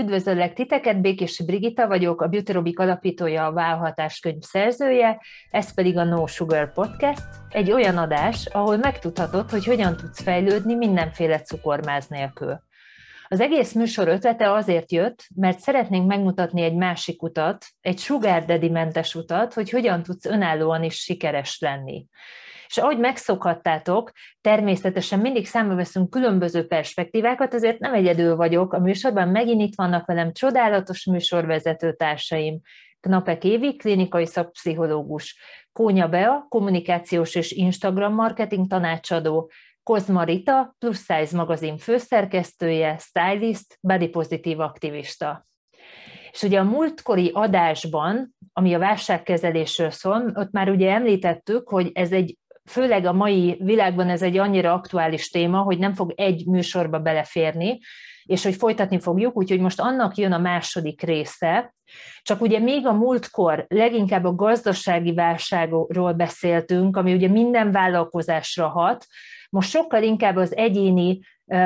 Üdvözöllek titeket, Békési Brigita vagyok, a Beauty alapítója, a Válhatás könyv szerzője, ez pedig a No Sugar Podcast, egy olyan adás, ahol megtudhatod, hogy hogyan tudsz fejlődni mindenféle cukormáz nélkül. Az egész műsor ötlete azért jött, mert szeretnénk megmutatni egy másik utat, egy sugar daddy mentes utat, hogy hogyan tudsz önállóan is sikeres lenni. És ahogy megszokhattátok, természetesen mindig számba veszünk különböző perspektívákat, azért nem egyedül vagyok a műsorban, megint itt vannak velem csodálatos műsorvezető társaim, Knapek Évi, klinikai szakpszichológus, Kónya Bea, kommunikációs és Instagram marketing tanácsadó, Kozma Rita, Plus Size magazin főszerkesztője, stylist, body pozitív aktivista. És ugye a múltkori adásban, ami a válságkezelésről szól, ott már ugye említettük, hogy ez egy főleg a mai világban ez egy annyira aktuális téma, hogy nem fog egy műsorba beleférni, és hogy folytatni fogjuk, úgyhogy most annak jön a második része. Csak ugye még a múltkor leginkább a gazdasági válságról beszéltünk, ami ugye minden vállalkozásra hat, most sokkal inkább az egyéni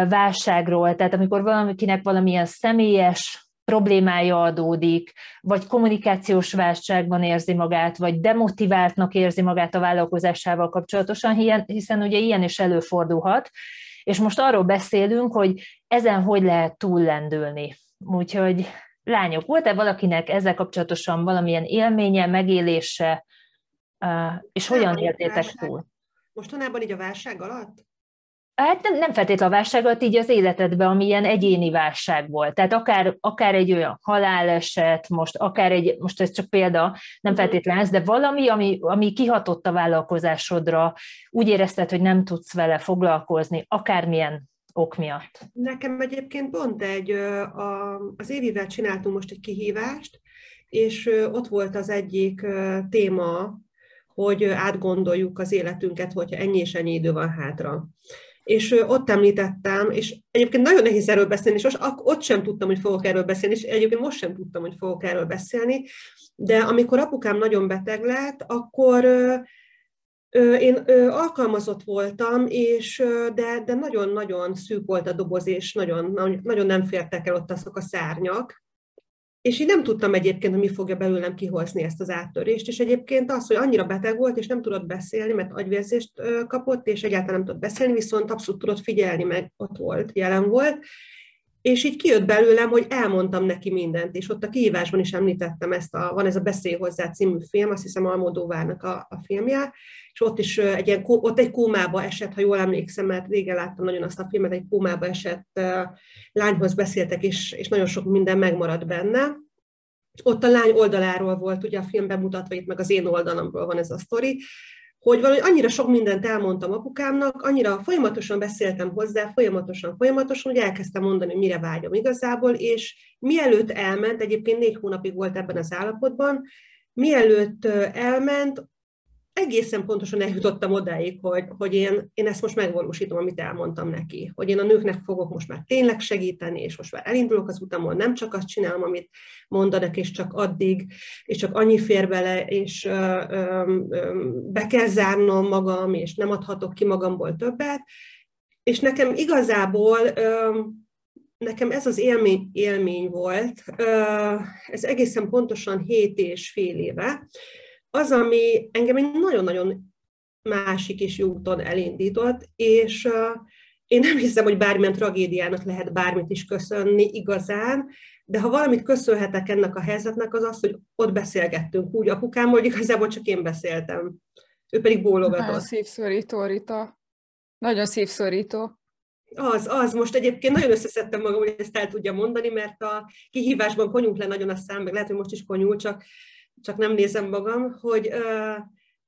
válságról, tehát amikor valakinek valamilyen személyes problémája adódik, vagy kommunikációs válságban érzi magát, vagy demotiváltnak érzi magát a vállalkozásával kapcsolatosan, hiszen ugye ilyen is előfordulhat, és most arról beszélünk, hogy ezen hogy lehet túllendülni. Úgyhogy lányok, volt-e valakinek ezzel kapcsolatosan valamilyen élménye, megélése, és hogyan éltétek túl? Mostanában így a válság alatt? Hát nem, nem feltétlenül a válságot, így az életedben, ami ilyen egyéni válság volt. Tehát akár, akár egy olyan haláleset, most akár egy, most ez csak példa, nem mhm. feltétlenül ez, de valami, ami, ami kihatott a vállalkozásodra, úgy érezted, hogy nem tudsz vele foglalkozni, akármilyen ok miatt. Nekem egyébként pont egy, a, az évivel csináltunk most egy kihívást, és ott volt az egyik téma, hogy átgondoljuk az életünket, hogyha ennyi és ennyi idő van hátra és ott említettem, és egyébként nagyon nehéz erről beszélni, és most ott sem tudtam, hogy fogok erről beszélni, és egyébként most sem tudtam, hogy fogok erről beszélni, de amikor apukám nagyon beteg lett, akkor én alkalmazott voltam, és, de, de nagyon-nagyon szűk volt a doboz, és nagyon, nagyon nem fértek el ott azok a szárnyak, és én nem tudtam egyébként, hogy mi fogja belőlem kihozni ezt az áttörést, és egyébként az, hogy annyira beteg volt, és nem tudott beszélni, mert agyvérzést kapott, és egyáltalán nem tudott beszélni, viszont abszolút tudott figyelni, meg ott volt, jelen volt, és így kijött belőlem, hogy elmondtam neki mindent, és ott a kihívásban is említettem ezt, a, van ez a Beszélj hozzá című film, azt hiszem Almodóvárnak a, a filmje, és ott is egy ilyen, ott egy kómába esett, ha jól emlékszem, mert régen láttam nagyon azt a filmet, egy kómába esett lányhoz beszéltek, és, és nagyon sok minden megmaradt benne. Ott a lány oldaláról volt ugye a film bemutatva, itt meg az én oldalamról van ez a sztori, hogy valahogy annyira sok mindent elmondtam apukámnak, annyira folyamatosan beszéltem hozzá, folyamatosan, folyamatosan, hogy elkezdtem mondani, mire vágyom igazából, és mielőtt elment, egyébként négy hónapig volt ebben az állapotban, mielőtt elment, egészen pontosan eljutottam odáig, hogy, hogy én, én ezt most megvalósítom, amit elmondtam neki. Hogy én a nőknek fogok most már tényleg segíteni, és most már elindulok az utamon, nem csak azt csinálom, amit mondanak, és csak addig, és csak annyi fér bele, és ö, ö, ö, be kell zárnom magam, és nem adhatok ki magamból többet. És nekem igazából ö, nekem ez az élmény, élmény volt, ö, ez egészen pontosan hét és fél éve, az, ami engem egy nagyon-nagyon másik is úton elindított, és én nem hiszem, hogy bármilyen tragédiának lehet bármit is köszönni igazán, de ha valamit köszönhetek ennek a helyzetnek, az az, hogy ott beszélgettünk úgy apukámmal, hogy igazából csak én beszéltem. Ő pedig bólogatott. Nagyon szívszorító, Rita. Nagyon szívszorító. Az, az. Most egyébként nagyon összeszedtem magam, hogy ezt el tudja mondani, mert a kihívásban konyunk le nagyon a szám, meg lehet, hogy most is konyul, csak csak nem nézem magam, hogy,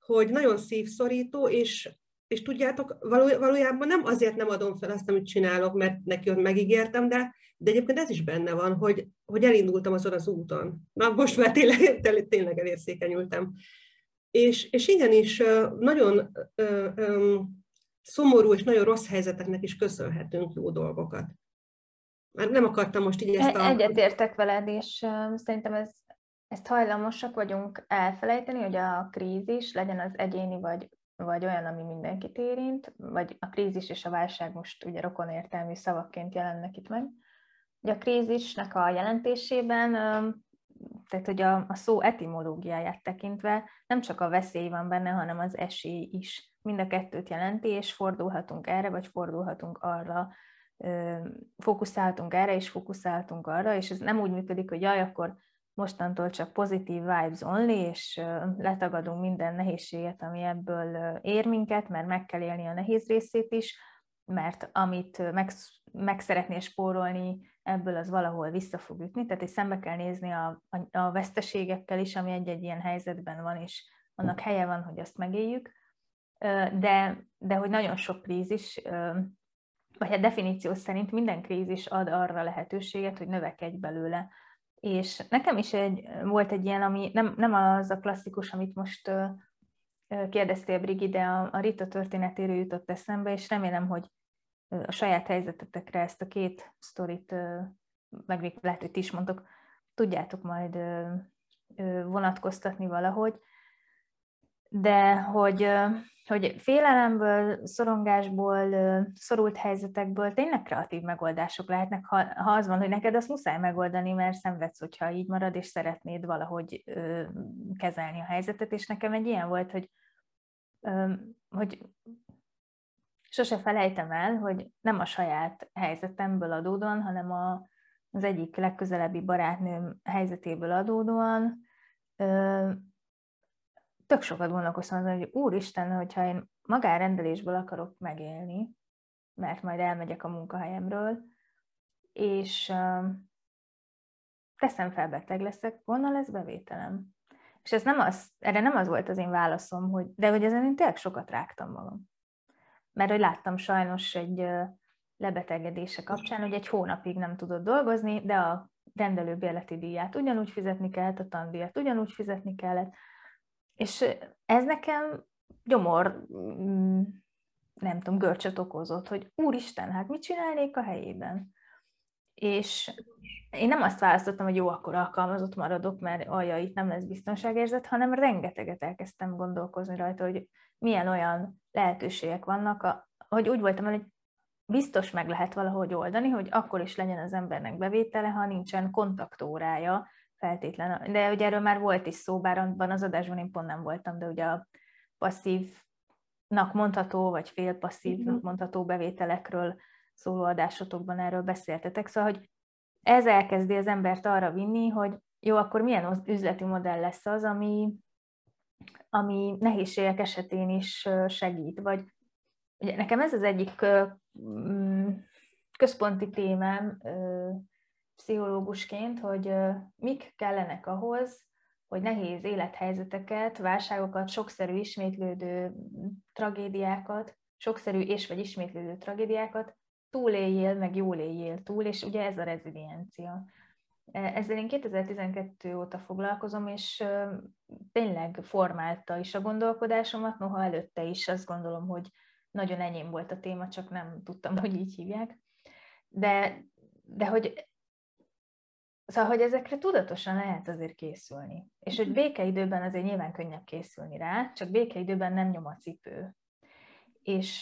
hogy nagyon szívszorító, és, és tudjátok, valójában nem azért nem adom fel azt, amit csinálok, mert neki ott megígértem, de, de egyébként ez is benne van, hogy, hogy elindultam azon az úton. Na, most már tényleg, tényleg elérzékenyültem. És, és igenis, nagyon ö, ö, szomorú és nagyon rossz helyzeteknek is köszönhetünk jó dolgokat. Már nem akartam most így ezt a... Egyetértek veled, és szerintem ez ezt hajlamosak vagyunk elfelejteni, hogy a krízis legyen az egyéni vagy, vagy olyan, ami mindenkit érint, vagy a krízis és a válság most ugye rokon értelmű szavakként jelennek itt meg, Ugye a krízisnek a jelentésében, tehát hogy a, a szó etimológiáját tekintve nem csak a veszély van benne, hanem az esély is. Mind a kettőt jelenti, és fordulhatunk erre, vagy fordulhatunk arra, fókuszáltunk erre, és fókuszáltunk arra, és ez nem úgy működik, hogy jaj, akkor mostantól csak pozitív vibes only, és letagadunk minden nehézséget, ami ebből ér minket, mert meg kell élni a nehéz részét is, mert amit meg, meg szeretnél spórolni, ebből az valahol vissza fog ütni, tehát hogy szembe kell nézni a, a, a veszteségekkel is, ami egy-egy ilyen helyzetben van, és annak helye van, hogy azt megéljük, de, de hogy nagyon sok krízis, vagy a definíció szerint minden krízis ad arra lehetőséget, hogy növekedj belőle. És nekem is egy, volt egy ilyen, ami nem, nem az a klasszikus, amit most kérdeztél, Brigi, de a, a Rita történetéről jutott eszembe, és remélem, hogy a saját helyzetetekre ezt a két sztorit, meg még lehet, hogy is mondtok, tudjátok majd vonatkoztatni valahogy, de hogy, hogy félelemből, szorongásból, szorult helyzetekből tényleg kreatív megoldások lehetnek, ha, ha az van, hogy neked azt muszáj megoldani, mert szenvedsz, hogyha így marad, és szeretnéd valahogy kezelni a helyzetet, és nekem egy ilyen volt, hogy, hogy sose felejtem el, hogy nem a saját helyzetemből adódóan, hanem a, az egyik legközelebbi barátnőm helyzetéből adódóan ö, tök sokat gondolkoztam azon, hogy úristen, hogyha én magánrendelésből akarok megélni, mert majd elmegyek a munkahelyemről, és teszem fel, beteg leszek, volna lesz bevételem. És ez nem az, erre nem az volt az én válaszom, hogy, de hogy ezen én tényleg sokat rágtam magam mert hogy láttam sajnos egy lebetegedése kapcsán, hogy egy hónapig nem tudott dolgozni, de a rendelőbérleti díját ugyanúgy fizetni kellett, a tandíjat ugyanúgy fizetni kellett, és ez nekem gyomor, mm, nem tudom, görcsöt okozott, hogy úristen, hát mit csinálnék a helyében? És én nem azt választottam, hogy jó, akkor alkalmazott maradok, mert alja, itt nem lesz biztonságérzet, hanem rengeteget elkezdtem gondolkozni rajta, hogy milyen olyan lehetőségek vannak, a, hogy úgy voltam, hogy biztos meg lehet valahogy oldani, hogy akkor is legyen az embernek bevétele, ha nincsen kontaktórája feltétlen. De ugye erről már volt is szó, bár abban az adásban én pont nem voltam, de ugye a passzívnak mondható, vagy félpasszívnak mhm. mondható bevételekről szóló adásotokban erről beszéltetek. Szóval, hogy ez elkezdi az embert arra vinni, hogy jó, akkor milyen üzleti modell lesz az, ami, ami nehézségek esetén is segít, vagy ugye nekem ez az egyik mm, központi témám pszichológusként, hogy mik kellenek ahhoz, hogy nehéz élethelyzeteket, válságokat, sokszerű ismétlődő tragédiákat, sokszerű és vagy ismétlődő tragédiákat túléljél, meg jól éljél túl, és ugye ez a reziliencia. E, ezzel én 2012 óta foglalkozom, és tényleg formálta is a gondolkodásomat, noha előtte is azt gondolom, hogy nagyon enyém volt a téma, csak nem tudtam, hogy így hívják. De, de hogy Szóval, hogy ezekre tudatosan lehet azért készülni. És hogy békeidőben azért nyilván könnyebb készülni rá, csak békeidőben nem nyom a cipő. És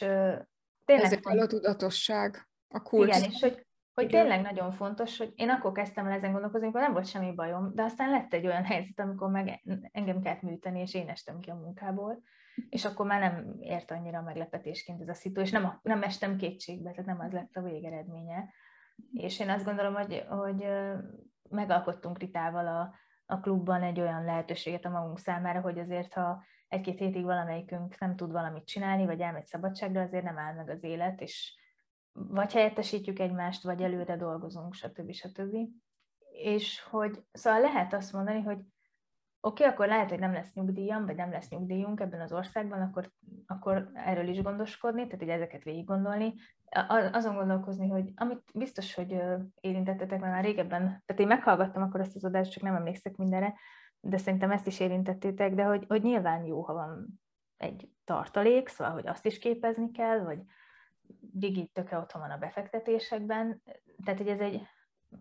tényleg... Ezek a tudatosság, a kulcs. Igen, és hogy hogy Igen. tényleg nagyon fontos, hogy én akkor kezdtem el ezen gondolkozni, amikor nem volt semmi bajom, de aztán lett egy olyan helyzet, amikor meg engem kellett műteni, és én estem ki a munkából, és akkor már nem ért annyira meglepetésként ez a szitu, és nem, nem estem kétségbe, tehát nem az lett a végeredménye. És én azt gondolom, hogy, hogy megalkottunk Ritával a, a klubban egy olyan lehetőséget a magunk számára, hogy azért, ha egy-két hétig valamelyikünk nem tud valamit csinálni, vagy elmegy szabadságra, azért nem áll meg az élet, és vagy helyettesítjük egymást, vagy előre dolgozunk, stb. stb. És hogy szóval lehet azt mondani, hogy oké, okay, akkor lehet, hogy nem lesz nyugdíjam, vagy nem lesz nyugdíjunk ebben az országban, akkor, akkor erről is gondoskodni, tehát hogy ezeket végig gondolni. Azon gondolkozni, hogy amit biztos, hogy érintettetek, mert már régebben, tehát én meghallgattam akkor ezt az adást, csak nem emlékszek mindenre, de szerintem ezt is érintettétek, de hogy, hogy nyilván jó, ha van egy tartalék, szóval, hogy azt is képezni kell, vagy, Digi tökre otthon van a befektetésekben, tehát hogy ez egy,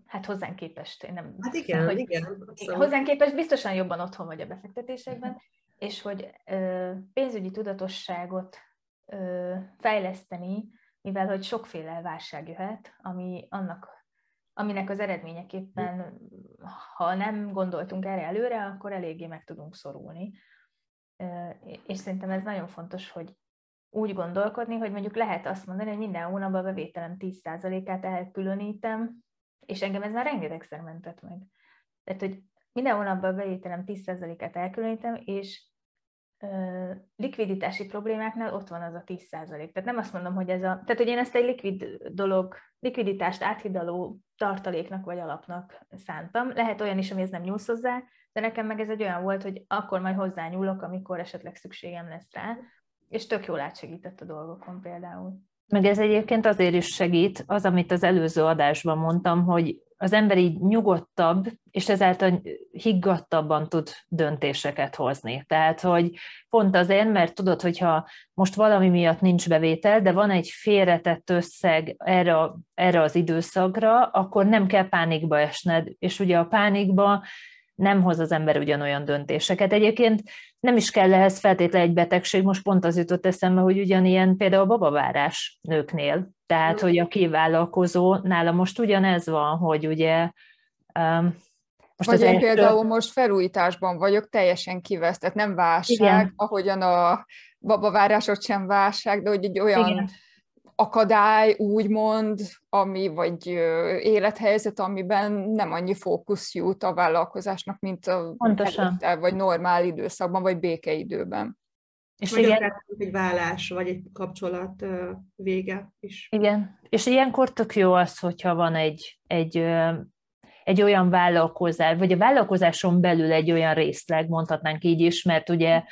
hát hozzánk képest, én nem... Hát igen, hogy, igen. Szóval... Hozzánk képest biztosan jobban otthon vagy a befektetésekben, és hogy ö, pénzügyi tudatosságot ö, fejleszteni, mivel hogy sokféle válság jöhet, ami annak aminek az eredményeképpen, ha nem gondoltunk erre előre, akkor eléggé meg tudunk szorulni. És szerintem ez nagyon fontos, hogy úgy gondolkodni, hogy mondjuk lehet azt mondani, hogy minden hónapban a bevételem 10%-át elkülönítem, és engem ez már rengetegszer mentett meg. Tehát, hogy minden hónapban a bevételem 10%-át elkülönítem, és likviditási problémáknál ott van az a 10%. Tehát nem azt mondom, hogy ez a... Tehát, hogy én ezt egy likvid dolog, likviditást áthidaló tartaléknak vagy alapnak szántam. Lehet olyan is, amihez nem nyúlsz hozzá, de nekem meg ez egy olyan volt, hogy akkor majd hozzányúlok, amikor esetleg szükségem lesz rá, és tök jól átsegített a dolgokon például. Meg ez egyébként azért is segít, az, amit az előző adásban mondtam, hogy az ember így nyugodtabb, és ezáltal higgadtabban tud döntéseket hozni. Tehát, hogy pont azért, mert tudod, hogyha most valami miatt nincs bevétel, de van egy félretett összeg erre, erre az időszakra, akkor nem kell pánikba esned. És ugye a pánikba nem hoz az ember ugyanolyan döntéseket. Egyébként nem is kell ehhez feltétlenül egy betegség, most pont az jutott eszembe, hogy ugyanilyen például a babavárás nőknél, tehát hogy a kivállalkozó, nála most ugyanez van, hogy ugye um, most Vagy én például most felújításban vagyok, teljesen kivesztett, nem válság, Igen. ahogyan a babavárásot sem válság, de hogy egy olyan Igen akadály, úgymond, ami, vagy élethelyzet, amiben nem annyi fókusz jut a vállalkozásnak, mint a Pontosan. Előtte, vagy normál időszakban, vagy békeidőben. És vagy igen, akár egy vállás, vagy egy kapcsolat vége is. Igen, és ilyenkor tök jó az, hogyha van egy, egy, egy olyan vállalkozás, vagy a vállalkozáson belül egy olyan részleg, mondhatnánk így is, mert ugye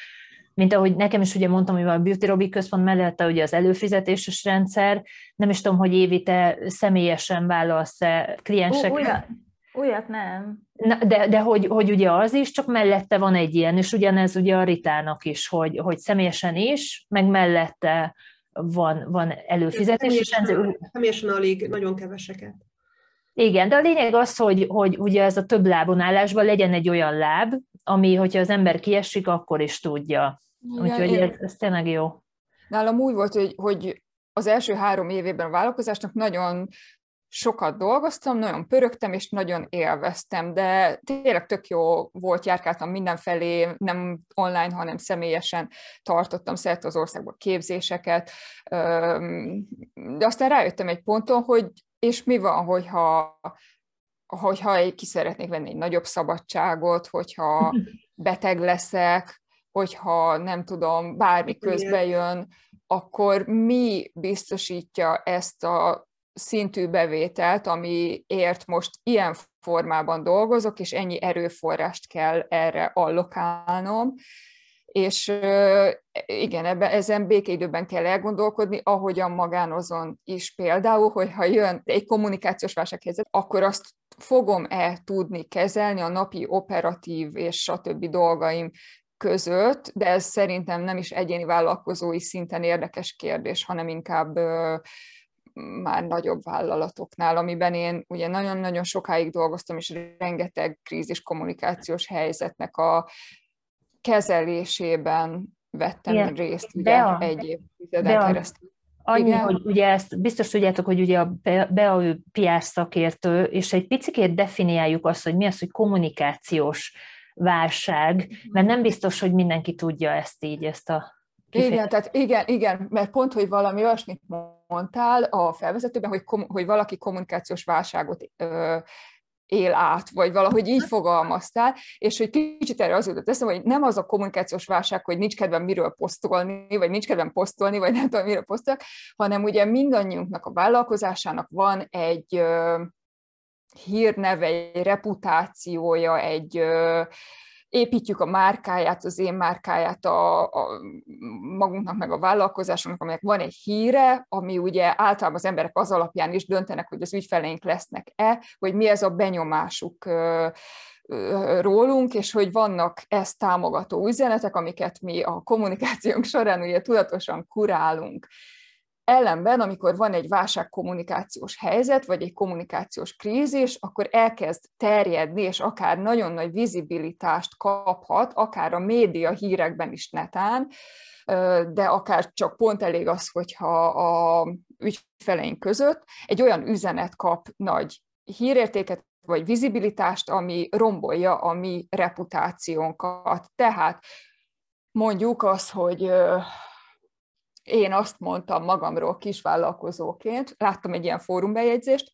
mint ahogy nekem is ugye mondtam, hogy a Beauty Robi központ mellette ugye az előfizetéses rendszer, nem is tudom, hogy Évi, te személyesen vállalsz-e klienseket? Újat, újat nem. Na, de, de hogy, hogy ugye az is, csak mellette van egy ilyen, és ugyanez ugye a Ritának is, hogy, hogy személyesen is, meg mellette van, van előfizetés. Személyesen, személyesen alig, nagyon keveseket. Igen, de a lényeg az, hogy, hogy ugye ez a több lábon állásban legyen egy olyan láb, ami, hogyha az ember kiesik, akkor is tudja. Igen, Úgyhogy ez, ez tényleg jó. Nálam úgy volt, hogy, hogy az első három évében a vállalkozásnak nagyon sokat dolgoztam, nagyon pörögtem, és nagyon élveztem, de tényleg tök jó volt, járkáltam mindenfelé, nem online, hanem személyesen tartottam szerte az országban képzéseket, de aztán rájöttem egy ponton, hogy és mi van, hogyha hogyha ki szeretnék venni egy nagyobb szabadságot, hogyha beteg leszek, hogyha nem tudom, bármi közbe jön, akkor mi biztosítja ezt a szintű bevételt, amiért most ilyen formában dolgozok, és ennyi erőforrást kell erre allokálnom, és igen, ebben, ezen békeidőben kell elgondolkodni, ahogyan magánozon is például, hogyha jön egy kommunikációs válsághelyzet, akkor azt fogom-e tudni kezelni a napi operatív és stb. dolgaim között, de ez szerintem nem is egyéni vállalkozói szinten érdekes kérdés, hanem inkább már nagyobb vállalatoknál, amiben én ugye nagyon-nagyon sokáig dolgoztam, és rengeteg krízis kommunikációs helyzetnek a kezelésében vettem Igen. részt ugye Bea, egy évtizeden keresztül. Annyi, Igen. hogy ugye ezt biztos tudjátok, hogy ugye a Bea ő PR szakértő, és egy picit definiáljuk azt, hogy mi az, hogy kommunikációs válság, mert nem biztos, hogy mindenki tudja ezt így, ezt a Kifejezés. Igen, tehát igen, igen, mert pont, hogy valami olyasmit mondtál a felvezetőben, hogy, kom, hogy valaki kommunikációs válságot ö, él át, vagy valahogy így fogalmaztál, és hogy kicsit erre az jutott eszem, hogy nem az a kommunikációs válság, hogy nincs kedvem miről posztolni, vagy nincs kedvem posztolni, vagy nem tudom, miről posztolok, hanem ugye mindannyiunknak a vállalkozásának van egy ö, hírneve, egy reputációja, egy ö, építjük a márkáját, az én márkáját a, a magunknak, meg a vállalkozásunknak, aminek van egy híre, ami ugye általában az emberek az alapján is döntenek, hogy az ügyfeleink lesznek-e, hogy mi ez a benyomásuk rólunk, és hogy vannak ezt támogató üzenetek, amiket mi a kommunikációnk során ugye tudatosan kurálunk. Ellenben, amikor van egy válságkommunikációs helyzet, vagy egy kommunikációs krízis, akkor elkezd terjedni, és akár nagyon nagy vizibilitást kaphat, akár a média hírekben is netán, de akár csak pont elég az, hogyha a ügyfeleink között egy olyan üzenet kap nagy hírértéket vagy vizibilitást, ami rombolja a mi reputációnkat. Tehát mondjuk az, hogy én azt mondtam magamról kisvállalkozóként, láttam egy ilyen fórumbejegyzést,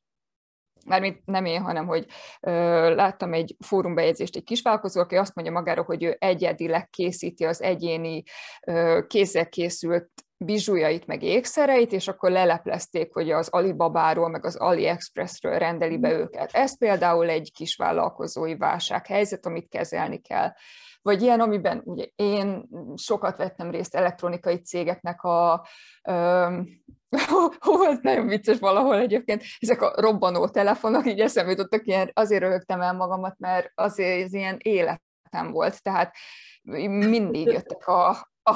mármint nem én, hanem hogy ö, láttam egy fórumbejegyzést egy kisvállalkozó, aki azt mondja magáról, hogy ő egyedileg készíti az egyéni ö, kézzel készült bizsújait, meg ékszereit, és akkor leleplezték, hogy az Alibabáról, meg az AliExpressről rendeli be őket. Ez például egy kis vállalkozói válsághelyzet, amit kezelni kell. Vagy ilyen, amiben ugye én sokat vettem részt elektronikai cégeknek a hú, ez nagyon vicces valahol egyébként, ezek a robbanó telefonok, így eszembe jutottak, ilyen, azért rögtem el magamat, mert azért ez ilyen életem volt, tehát mindig jöttek a, a,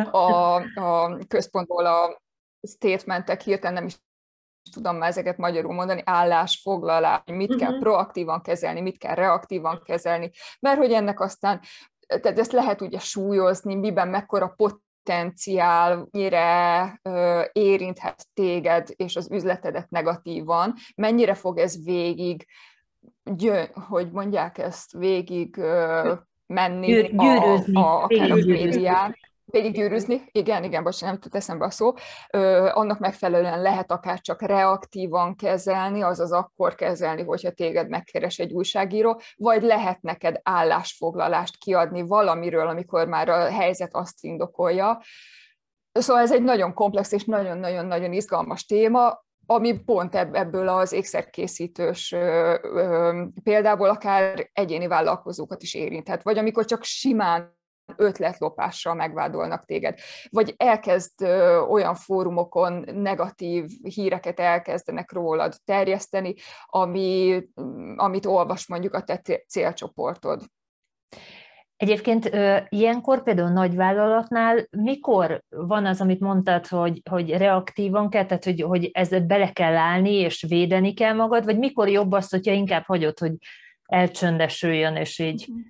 a, a, a központból a statementek, hirtelen nem is tudom már ezeket magyarul mondani, állásfoglalás, mit kell uh-huh. proaktívan kezelni, mit kell reaktívan kezelni, mert hogy ennek aztán, tehát ezt lehet ugye súlyozni, miben mekkora pot potenciál, mire érinthet téged és az üzletedet negatívan, mennyire fog ez végig, hogy mondják ezt, végig menni Gyűr, a, a, akár a médián, gyűrűzni, igen, igen, bocsánat, nem tud eszembe a szó, ö, annak megfelelően lehet akár csak reaktívan kezelni, azaz akkor kezelni, hogyha téged megkeres egy újságíró, vagy lehet neked állásfoglalást kiadni valamiről, amikor már a helyzet azt indokolja. Szóval ez egy nagyon komplex és nagyon-nagyon-nagyon izgalmas téma, ami pont ebből az ékszerkészítős példából akár egyéni vállalkozókat is érinthet, vagy amikor csak simán ötletlopással megvádolnak téged, vagy elkezd olyan fórumokon negatív híreket elkezdenek rólad terjeszteni, ami, amit olvas mondjuk a te célcsoportod. Egyébként ilyenkor például nagyvállalatnál mikor van az, amit mondtad, hogy, hogy reaktívan kell, tehát hogy, hogy ezzel bele kell állni és védeni kell magad, vagy mikor jobb az, hogyha inkább hagyod, hogy elcsöndesüljön, és így mhm.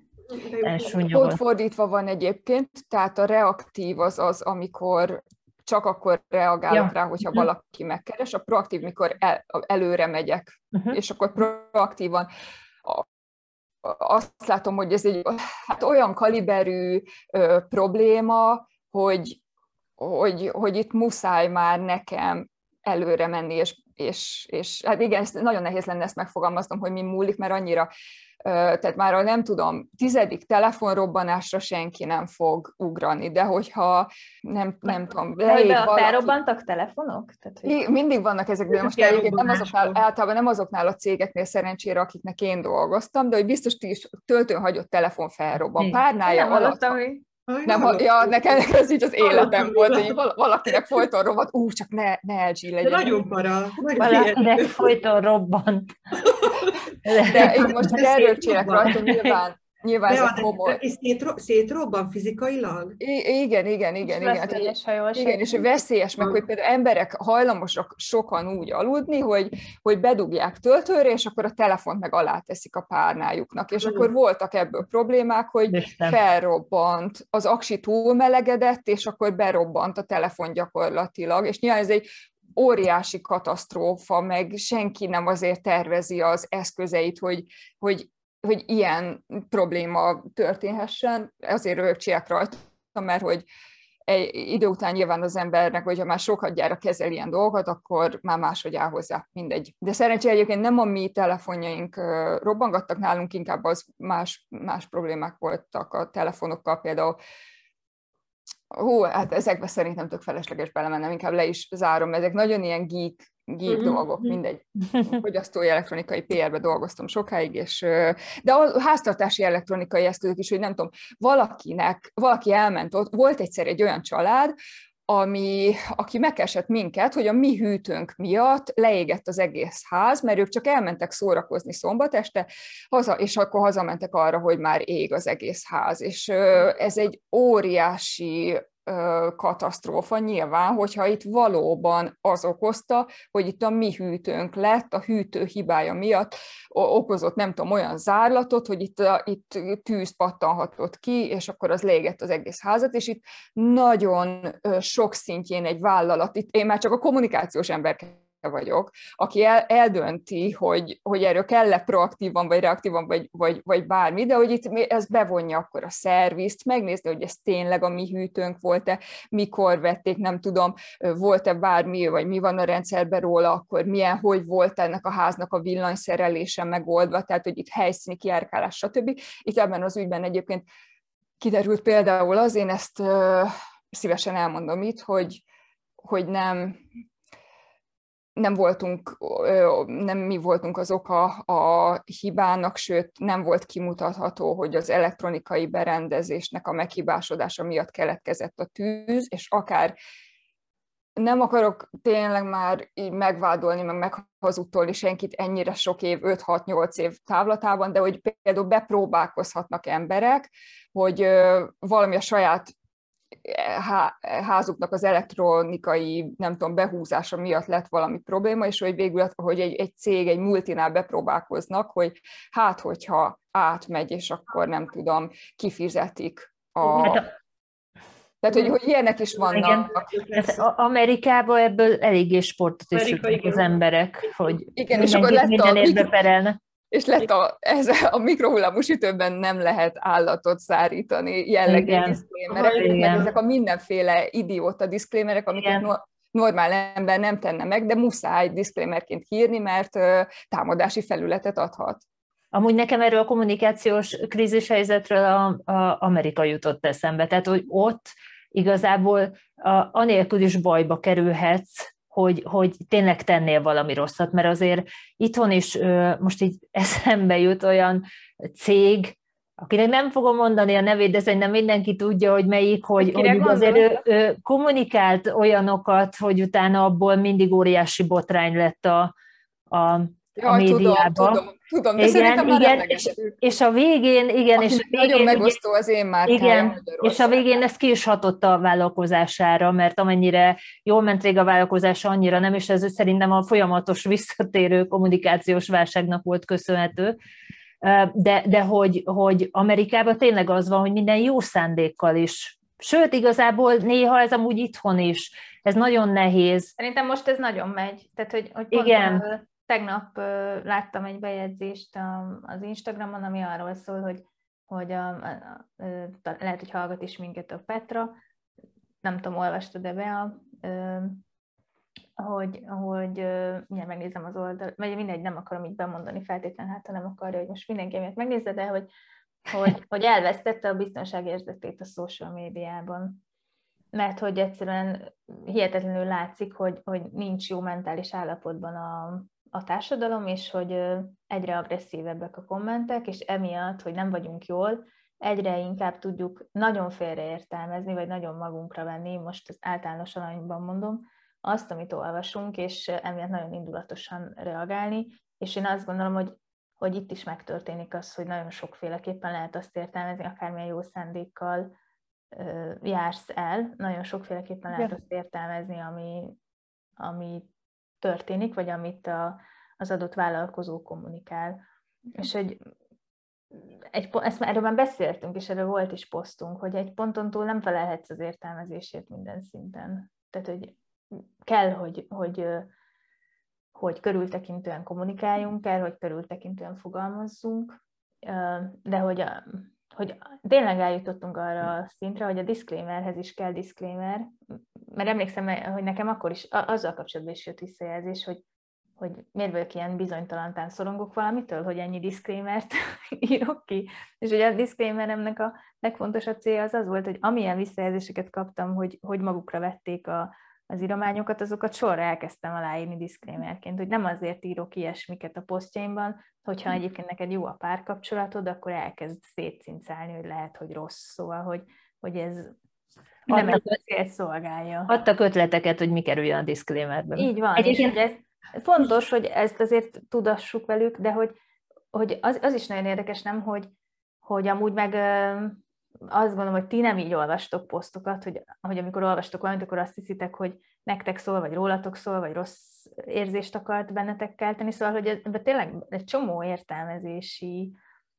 Pont fordítva van egyébként, tehát a reaktív az az, amikor csak akkor reagálok ja. rá, hogyha uh-huh. valaki megkeres, a proaktív, mikor el, előre megyek, uh-huh. és akkor proaktívan azt látom, hogy ez egy hát olyan kaliberű ö, probléma, hogy, hogy, hogy itt muszáj már nekem előre menni, és, és, és hát igen, ez nagyon nehéz lenne ezt megfogalmaznom, hogy mi múlik, mert annyira tehát már nem tudom, tizedik telefonrobbanásra senki nem fog ugrani, de hogyha nem, nem tudom, leég a valaki... felrobbantak telefonok? Tehát, hogy... Mindig vannak ezek, de most egyébként nem azoknál, általában nem azoknál a cégeknél szerencsére, akiknek én dolgoztam, de hogy biztos ti is töltőn hagyott telefon felrobban. Párnája alatt... Hogy... Nem, ha, ja, nekem ez így az életem volt, hogy valakinek folyton robbant, ú, csak ne, ne LG legyen. De nagyon para. Valakinek folyton robbant. De én most erről csinálok rajta, nyilván Nyilván ez a komoly. És szétro, szétrobban fizikailag? I- igen, igen, igen. igen. Veszélyes, ha jól Igen, és veszélyes, meg hogy például emberek hajlamosak sokan úgy aludni, hogy, hogy bedugják töltőre, és akkor a telefont meg alá teszik a párnájuknak. És akkor voltak ebből problémák, hogy felrobbant, az aksi túlmelegedett, és akkor berobbant a telefon gyakorlatilag. És nyilván ez egy óriási katasztrófa, meg senki nem azért tervezi az eszközeit, hogy, hogy hogy ilyen probléma történhessen, azért rögcsiek rajta, mert hogy egy idő után nyilván az embernek, hogyha már sokat gyára kezel ilyen dolgokat, akkor már máshogy áll hozzá, mindegy. De szerencsére egyébként nem a mi telefonjaink robbangattak nálunk, inkább az más, más problémák voltak a telefonokkal, például Hú, hát ezekbe szerintem tök felesleges belemennem, inkább le is zárom, ezek nagyon ilyen geek geek mm-hmm. dolgok, mindegy. Fogyasztói elektronikai PR-be dolgoztam sokáig, és, de a háztartási elektronikai eszközök is, hogy nem tudom, valakinek, valaki elment ott, volt egyszer egy olyan család, ami, aki megkeresett minket, hogy a mi hűtőnk miatt leégett az egész ház, mert ők csak elmentek szórakozni szombat este, haza, és akkor hazamentek arra, hogy már ég az egész ház. És ez egy óriási katasztrófa nyilván, hogyha itt valóban az okozta, hogy itt a mi hűtőnk lett, a hűtő hibája miatt okozott nem tudom, olyan zárlatot, hogy itt, itt tűz pattanhatott ki, és akkor az légett az egész házat, és itt nagyon sok szintjén egy vállalat, itt én már csak a kommunikációs ember vagyok, aki el, eldönti, hogy, hogy erről kell-e proaktívan, vagy reaktívan, vagy, vagy, vagy bármi, de hogy itt ez bevonja akkor a szervizt, megnézni, hogy ez tényleg a mi hűtőnk volt-e, mikor vették, nem tudom, volt-e bármi, vagy mi van a rendszerben róla, akkor milyen, hogy volt ennek a háznak a villanyszerelése megoldva, tehát hogy itt helyszíni kiárkálás, stb. Itt ebben az ügyben egyébként kiderült például az, én ezt szívesen elmondom itt, hogy, hogy nem, nem voltunk, nem mi voltunk az oka a hibának, sőt nem volt kimutatható, hogy az elektronikai berendezésnek a meghibásodása miatt keletkezett a tűz, és akár nem akarok tényleg már így megvádolni, meg meghazudtolni senkit ennyire sok év, 5-6-8 év távlatában, de hogy például bepróbálkozhatnak emberek, hogy valami a saját házuknak az elektronikai, nem tudom, behúzása miatt lett valami probléma, és hogy végül, hogy egy, egy cég, egy multinál bepróbálkoznak, hogy hát, hogyha átmegy, és akkor nem tudom, kifizetik a... Hát tehát, hogy, hogy ilyenek is vannak. Igen. Hát Amerikában ebből eléggé sportot is az emberek, hogy igen, és akkor lett minden a, perelnek és lett a, ez a mikrohullámú sütőben nem lehet állatot szárítani jellegű diszklémerek, mert ezek a mindenféle idióta diszklémerek, amiket no, normál ember nem tenne meg, de muszáj diszklémerként hírni, mert támadási felületet adhat. Amúgy nekem erről a kommunikációs krízis helyzetről a, a Amerika jutott eszembe, tehát hogy ott igazából a, anélkül is bajba kerülhetsz, hogy, hogy tényleg tennél valami rosszat, mert azért itthon is most így eszembe jut olyan cég, akinek nem fogom mondani a nevét, de szerintem mindenki tudja, hogy melyik, hogy, hogy azért ő, ő kommunikált olyanokat, hogy utána abból mindig óriási botrány lett a, a, a médiában. Tudom, tudom, tudom, de igen, igen, és, és a végén, igen, Aki és a végén, nagyon megosztó az én már Igen, és a végén ez ki is hatott a vállalkozására, mert amennyire jól ment rég a vállalkozása, annyira nem, és ez szerintem a folyamatos visszatérő kommunikációs válságnak volt köszönhető. De, de hogy, hogy Amerikában tényleg az van, hogy minden jó szándékkal is Sőt, igazából néha ez amúgy itthon is. Ez nagyon nehéz. Szerintem most ez nagyon megy. Tehát, hogy, hogy Igen. Tegnap láttam egy bejegyzést az Instagramon, ami arról szól, hogy, hogy a, a, a, lehet, hogy hallgat is minket a Petra, nem tudom, olvastad-e be hogy, hogy uh, megnézem az oldal, vagy mindegy, nem akarom így bemondani feltétlenül, hát nem akarja, hogy most mindenki miatt megnézze, de hogy, hogy, hogy elvesztette a biztonságérzetét a social médiában. Mert hogy egyszerűen hihetetlenül látszik, hogy, hogy nincs jó mentális állapotban a, a társadalom, és hogy egyre agresszívebbek a kommentek, és emiatt, hogy nem vagyunk jól, egyre inkább tudjuk nagyon félreértelmezni, vagy nagyon magunkra venni, most az általános alanyban mondom, azt, amit olvasunk, és emiatt nagyon indulatosan reagálni, és én azt gondolom, hogy, hogy itt is megtörténik az, hogy nagyon sokféleképpen lehet azt értelmezni, akármilyen jó szándékkal jársz el, nagyon sokféleképpen lehet azt értelmezni, ami, ami történik, vagy amit a, az adott vállalkozó kommunikál. És hogy egy, ezt, erről már beszéltünk, és erről volt is posztunk, hogy egy ponton túl nem felelhetsz az értelmezésért minden szinten. Tehát, hogy kell, hogy, hogy, hogy körültekintően kommunikáljunk, kell, hogy körültekintően fogalmazzunk, de hogy, a, hogy tényleg eljutottunk arra a szintre, hogy a disclaimerhez is kell disclaimer, mert emlékszem, hogy nekem akkor is azzal kapcsolatban is jött visszajelzés, hogy, hogy miért vagyok ilyen bizonytalantán szorongok valamitől, hogy ennyi disclaimert írok ki. És ugye a disclaimeremnek a legfontosabb célja az az volt, hogy amilyen visszajelzéseket kaptam, hogy, hogy magukra vették a, az írományokat, azokat sorra elkezdtem aláírni disclaimerként, hogy nem azért írok ilyesmiket a posztjaimban, hogyha hm. egyébként neked jó a párkapcsolatod, akkor elkezd szétcincálni, hogy lehet, hogy rossz, szóval, hogy, hogy ez nem egy célt szolgálja. Adtak ötleteket, hogy mi kerüljön a disclaimerben. Így van, Egyébként... és ez fontos, hogy ezt azért tudassuk velük, de hogy, hogy az, az is nagyon érdekes, nem, hogy, hogy amúgy meg azt gondolom, hogy ti nem így olvastok posztokat, hogy, hogy amikor olvastok valamit, akkor azt hiszitek, hogy nektek szól, vagy rólatok szól, vagy rossz érzést akart bennetek kelteni, szóval, hogy ebben tényleg egy csomó értelmezési...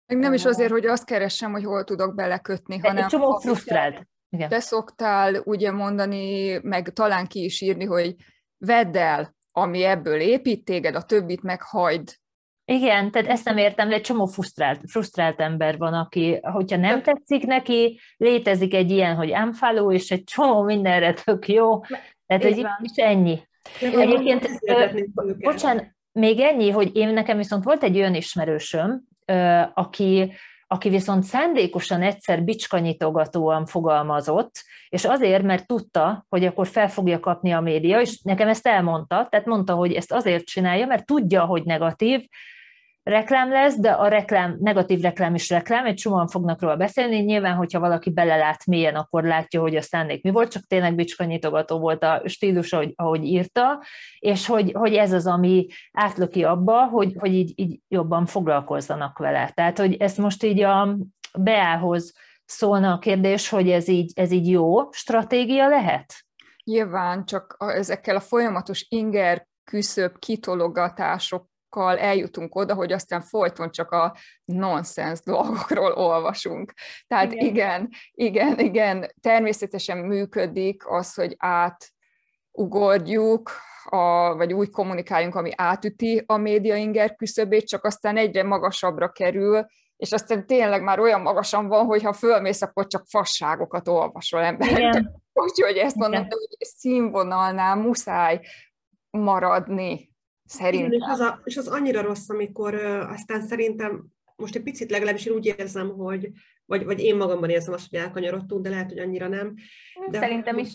Még nem is azért, hogy azt keresem, hogy hol tudok belekötni, hanem... Egy csomó frusztrált. Igen. Te szoktál ugye mondani, meg talán ki is írni, hogy vedd el, ami ebből épít téged, a többit meg hagyd. Igen, tehát ezt nem értem, de egy csomó frusztrált, frusztrált ember van, aki, hogyha nem tetszik neki, létezik egy ilyen, hogy unfollow, és egy csomó mindenre tök jó, tehát egy, is ennyi. Egyébként, bocsánat, még ennyi, hogy én nekem viszont volt egy olyan ismerősöm, aki, aki viszont szándékosan egyszer bicskanyitogatóan fogalmazott, és azért, mert tudta, hogy akkor fel fogja kapni a média, és nekem ezt elmondta, tehát mondta, hogy ezt azért csinálja, mert tudja, hogy negatív, reklám lesz, de a reklám, negatív reklám is reklám, egy csomóan fognak róla beszélni, nyilván, hogyha valaki belelát mélyen, akkor látja, hogy a szándék mi volt, csak tényleg bicskanyitogató volt a stílus, ahogy, ahogy írta, és hogy, hogy ez az, ami átlöki abba, hogy, hogy így, így jobban foglalkozzanak vele. Tehát, hogy ezt most így a Beához szólna a kérdés, hogy ez így, ez így jó stratégia lehet? Nyilván, csak ezekkel a folyamatos inger küszöbb kitologatások eljutunk oda, hogy aztán folyton csak a nonsens dolgokról olvasunk. Tehát igen. igen, igen, igen, természetesen működik az, hogy átugorjuk, a, vagy úgy kommunikáljunk, ami átüti a média inger küszöbét, csak aztán egyre magasabbra kerül, és aztán tényleg már olyan magasan van, hogy ha fölmész, akkor csak fasságokat olvasol ember. Úgyhogy ezt mondom, hogy színvonalnál muszáj maradni. Szerintem. És, az a, és az annyira rossz, amikor uh, aztán szerintem most egy picit legalábbis én úgy érzem, hogy, vagy, vagy én magamban érzem azt, hogy elkanyarodtunk, de lehet, hogy annyira nem. De Szerintem is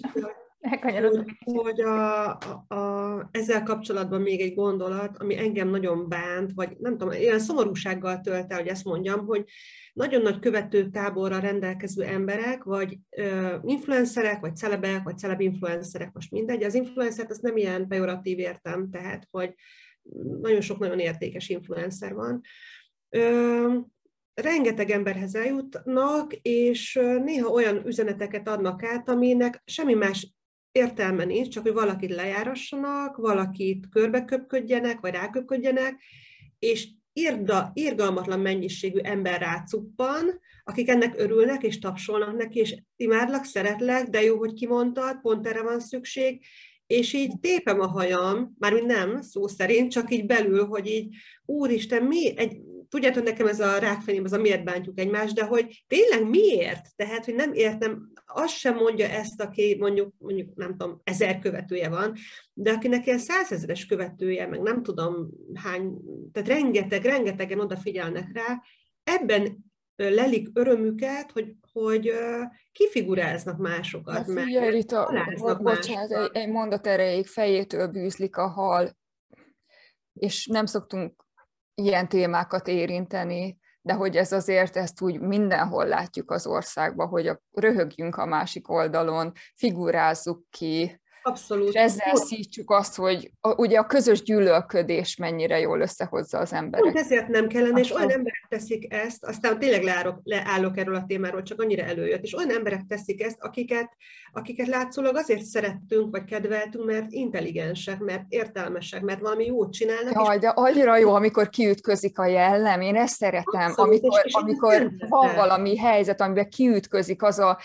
Hogy, hogy a, a, a, ezzel kapcsolatban még egy gondolat, ami engem nagyon bánt, vagy nem tudom, ilyen szomorúsággal tölt el, hogy ezt mondjam, hogy nagyon nagy követő táborra rendelkező emberek, vagy uh, influencerek, vagy celebek, vagy celeb influencerek, most mindegy. Az influencert az nem ilyen pejoratív értem, tehát, hogy nagyon sok nagyon értékes influencer van. Uh, rengeteg emberhez eljutnak, és néha olyan üzeneteket adnak át, aminek semmi más értelme nincs, csak hogy valakit lejárassanak, valakit körbeköpködjenek, vagy ráköpködjenek, és irda, irgalmatlan mennyiségű ember rácuppan, akik ennek örülnek és tapsolnak neki, és imádlak, szeretlek, de jó, hogy kimondtad, pont erre van szükség, és így tépem a hajam, már nem, szó szerint, csak így belül, hogy így, úristen, mi, egy, tudjátok, nekem ez a rákfenyém, ez a miért bántjuk egymást, de hogy tényleg miért? Tehát, hogy nem értem, azt sem mondja ezt, aki mondjuk, mondjuk nem tudom, ezer követője van, de akinek ilyen százezeres követője, meg nem tudom hány, tehát rengeteg, rengetegen odafigyelnek rá, ebben lelik örömüket, hogy, hogy kifiguráznak másokat. Hát figyelj, Rita, bocsánat, egy, egy mondat erejéig fejétől bűzlik a hal, és nem szoktunk ilyen témákat érinteni, de hogy ez azért ezt úgy mindenhol látjuk az országban, hogy a, röhögjünk a másik oldalon, figurázzuk ki, Abszolút. És ezzel szítjuk azt, hogy a, ugye a közös gyűlölködés mennyire jól összehozza az embereket. Pont ezért nem kellene, és olyan emberek teszik ezt, aztán tényleg leállok, leállok erről a témáról, csak annyira előjött, és olyan emberek teszik ezt, akiket, akiket látszólag azért szerettünk, vagy kedveltünk, mert intelligensek, mert értelmesek, mert valami jót csinálnak. Jaj, és... de annyira jó, amikor kiütközik a jellem, én ezt szeretem, Abszolút, amikor, és, és amikor van valami helyzet, amiben kiütközik az a,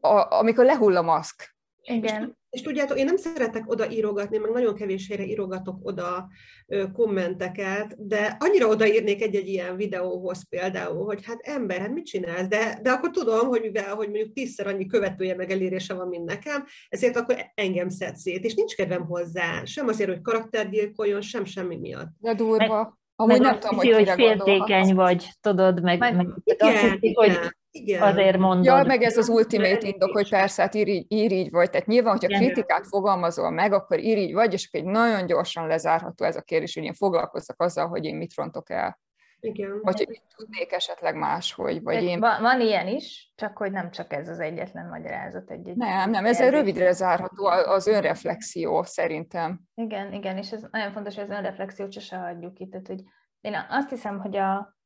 a amikor lehull a maszk. Igen. És tudjátok, én nem szeretek oda írogatni, meg nagyon kevés helyre írogatok oda ö, kommenteket, de annyira odaírnék egy-egy ilyen videóhoz például, hogy hát ember, hát mit csinálsz? De, de akkor tudom, hogy mivel, hogy mondjuk tízszer annyi követője meg elérése van, mint nekem, ezért akkor engem szed szét, és nincs kedvem hozzá, sem azért, hogy karaktergyilkoljon, sem semmi miatt. De durva. Amúgy nem tudom, hogy, hogy féltékeny vagy, tudod, meg, meg, meg igen, azt hiszik, hogy igen. azért mondod. Ja, meg ez az ultimate indok, hogy persze, hát ír így, ír így vagy. Tehát nyilván, hogyha Igen. kritikát fogalmazol meg, akkor ír így vagy, és akkor egy nagyon gyorsan lezárható ez a kérdés, hogy én foglalkozzak azzal, hogy én mit rontok el. Igen. Vagy hogy tudnék esetleg más, hogy vagy én... Van, van ilyen is, csak hogy nem csak ez az egyetlen magyarázat. Egy, egy nem, nem, ez egy rövidre zárható az önreflexió szerintem. Igen, igen, és ez nagyon fontos, hogy az önreflexiót sose hagyjuk itt. Tehát, hogy én azt hiszem, hogy a,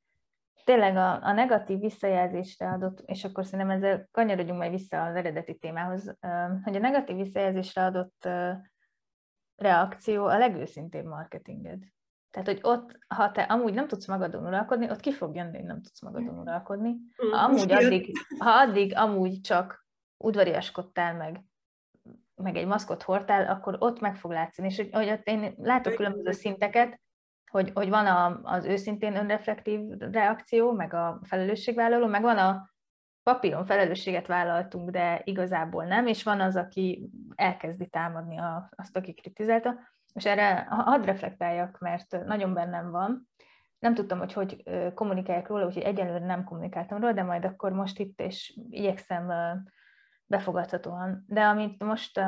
tényleg a, a negatív visszajelzésre adott, és akkor szerintem ezzel kanyarodjunk majd vissza az eredeti témához, hogy a negatív visszajelzésre adott reakció a legőszintébb marketinged. Tehát, hogy ott, ha te amúgy nem tudsz magadon uralkodni, ott ki fog jönni, hogy nem tudsz magadon uralkodni. Ha amúgy addig, ha addig amúgy csak udvariaskodtál meg, meg egy maszkot hordtál, akkor ott meg fog látszani. És hogy, hogy ott én látok különböző szinteket, hogy, hogy van a, az őszintén önreflektív reakció, meg a felelősségvállaló, meg van a papíron felelősséget vállaltunk, de igazából nem, és van az, aki elkezdi támadni a, azt, aki kritizálta, és erre hadd reflektáljak, mert nagyon bennem van. Nem tudtam, hogy hogy kommunikáljak róla, úgyhogy egyelőre nem kommunikáltam róla, de majd akkor most itt, és igyekszem befogadhatóan. De amit most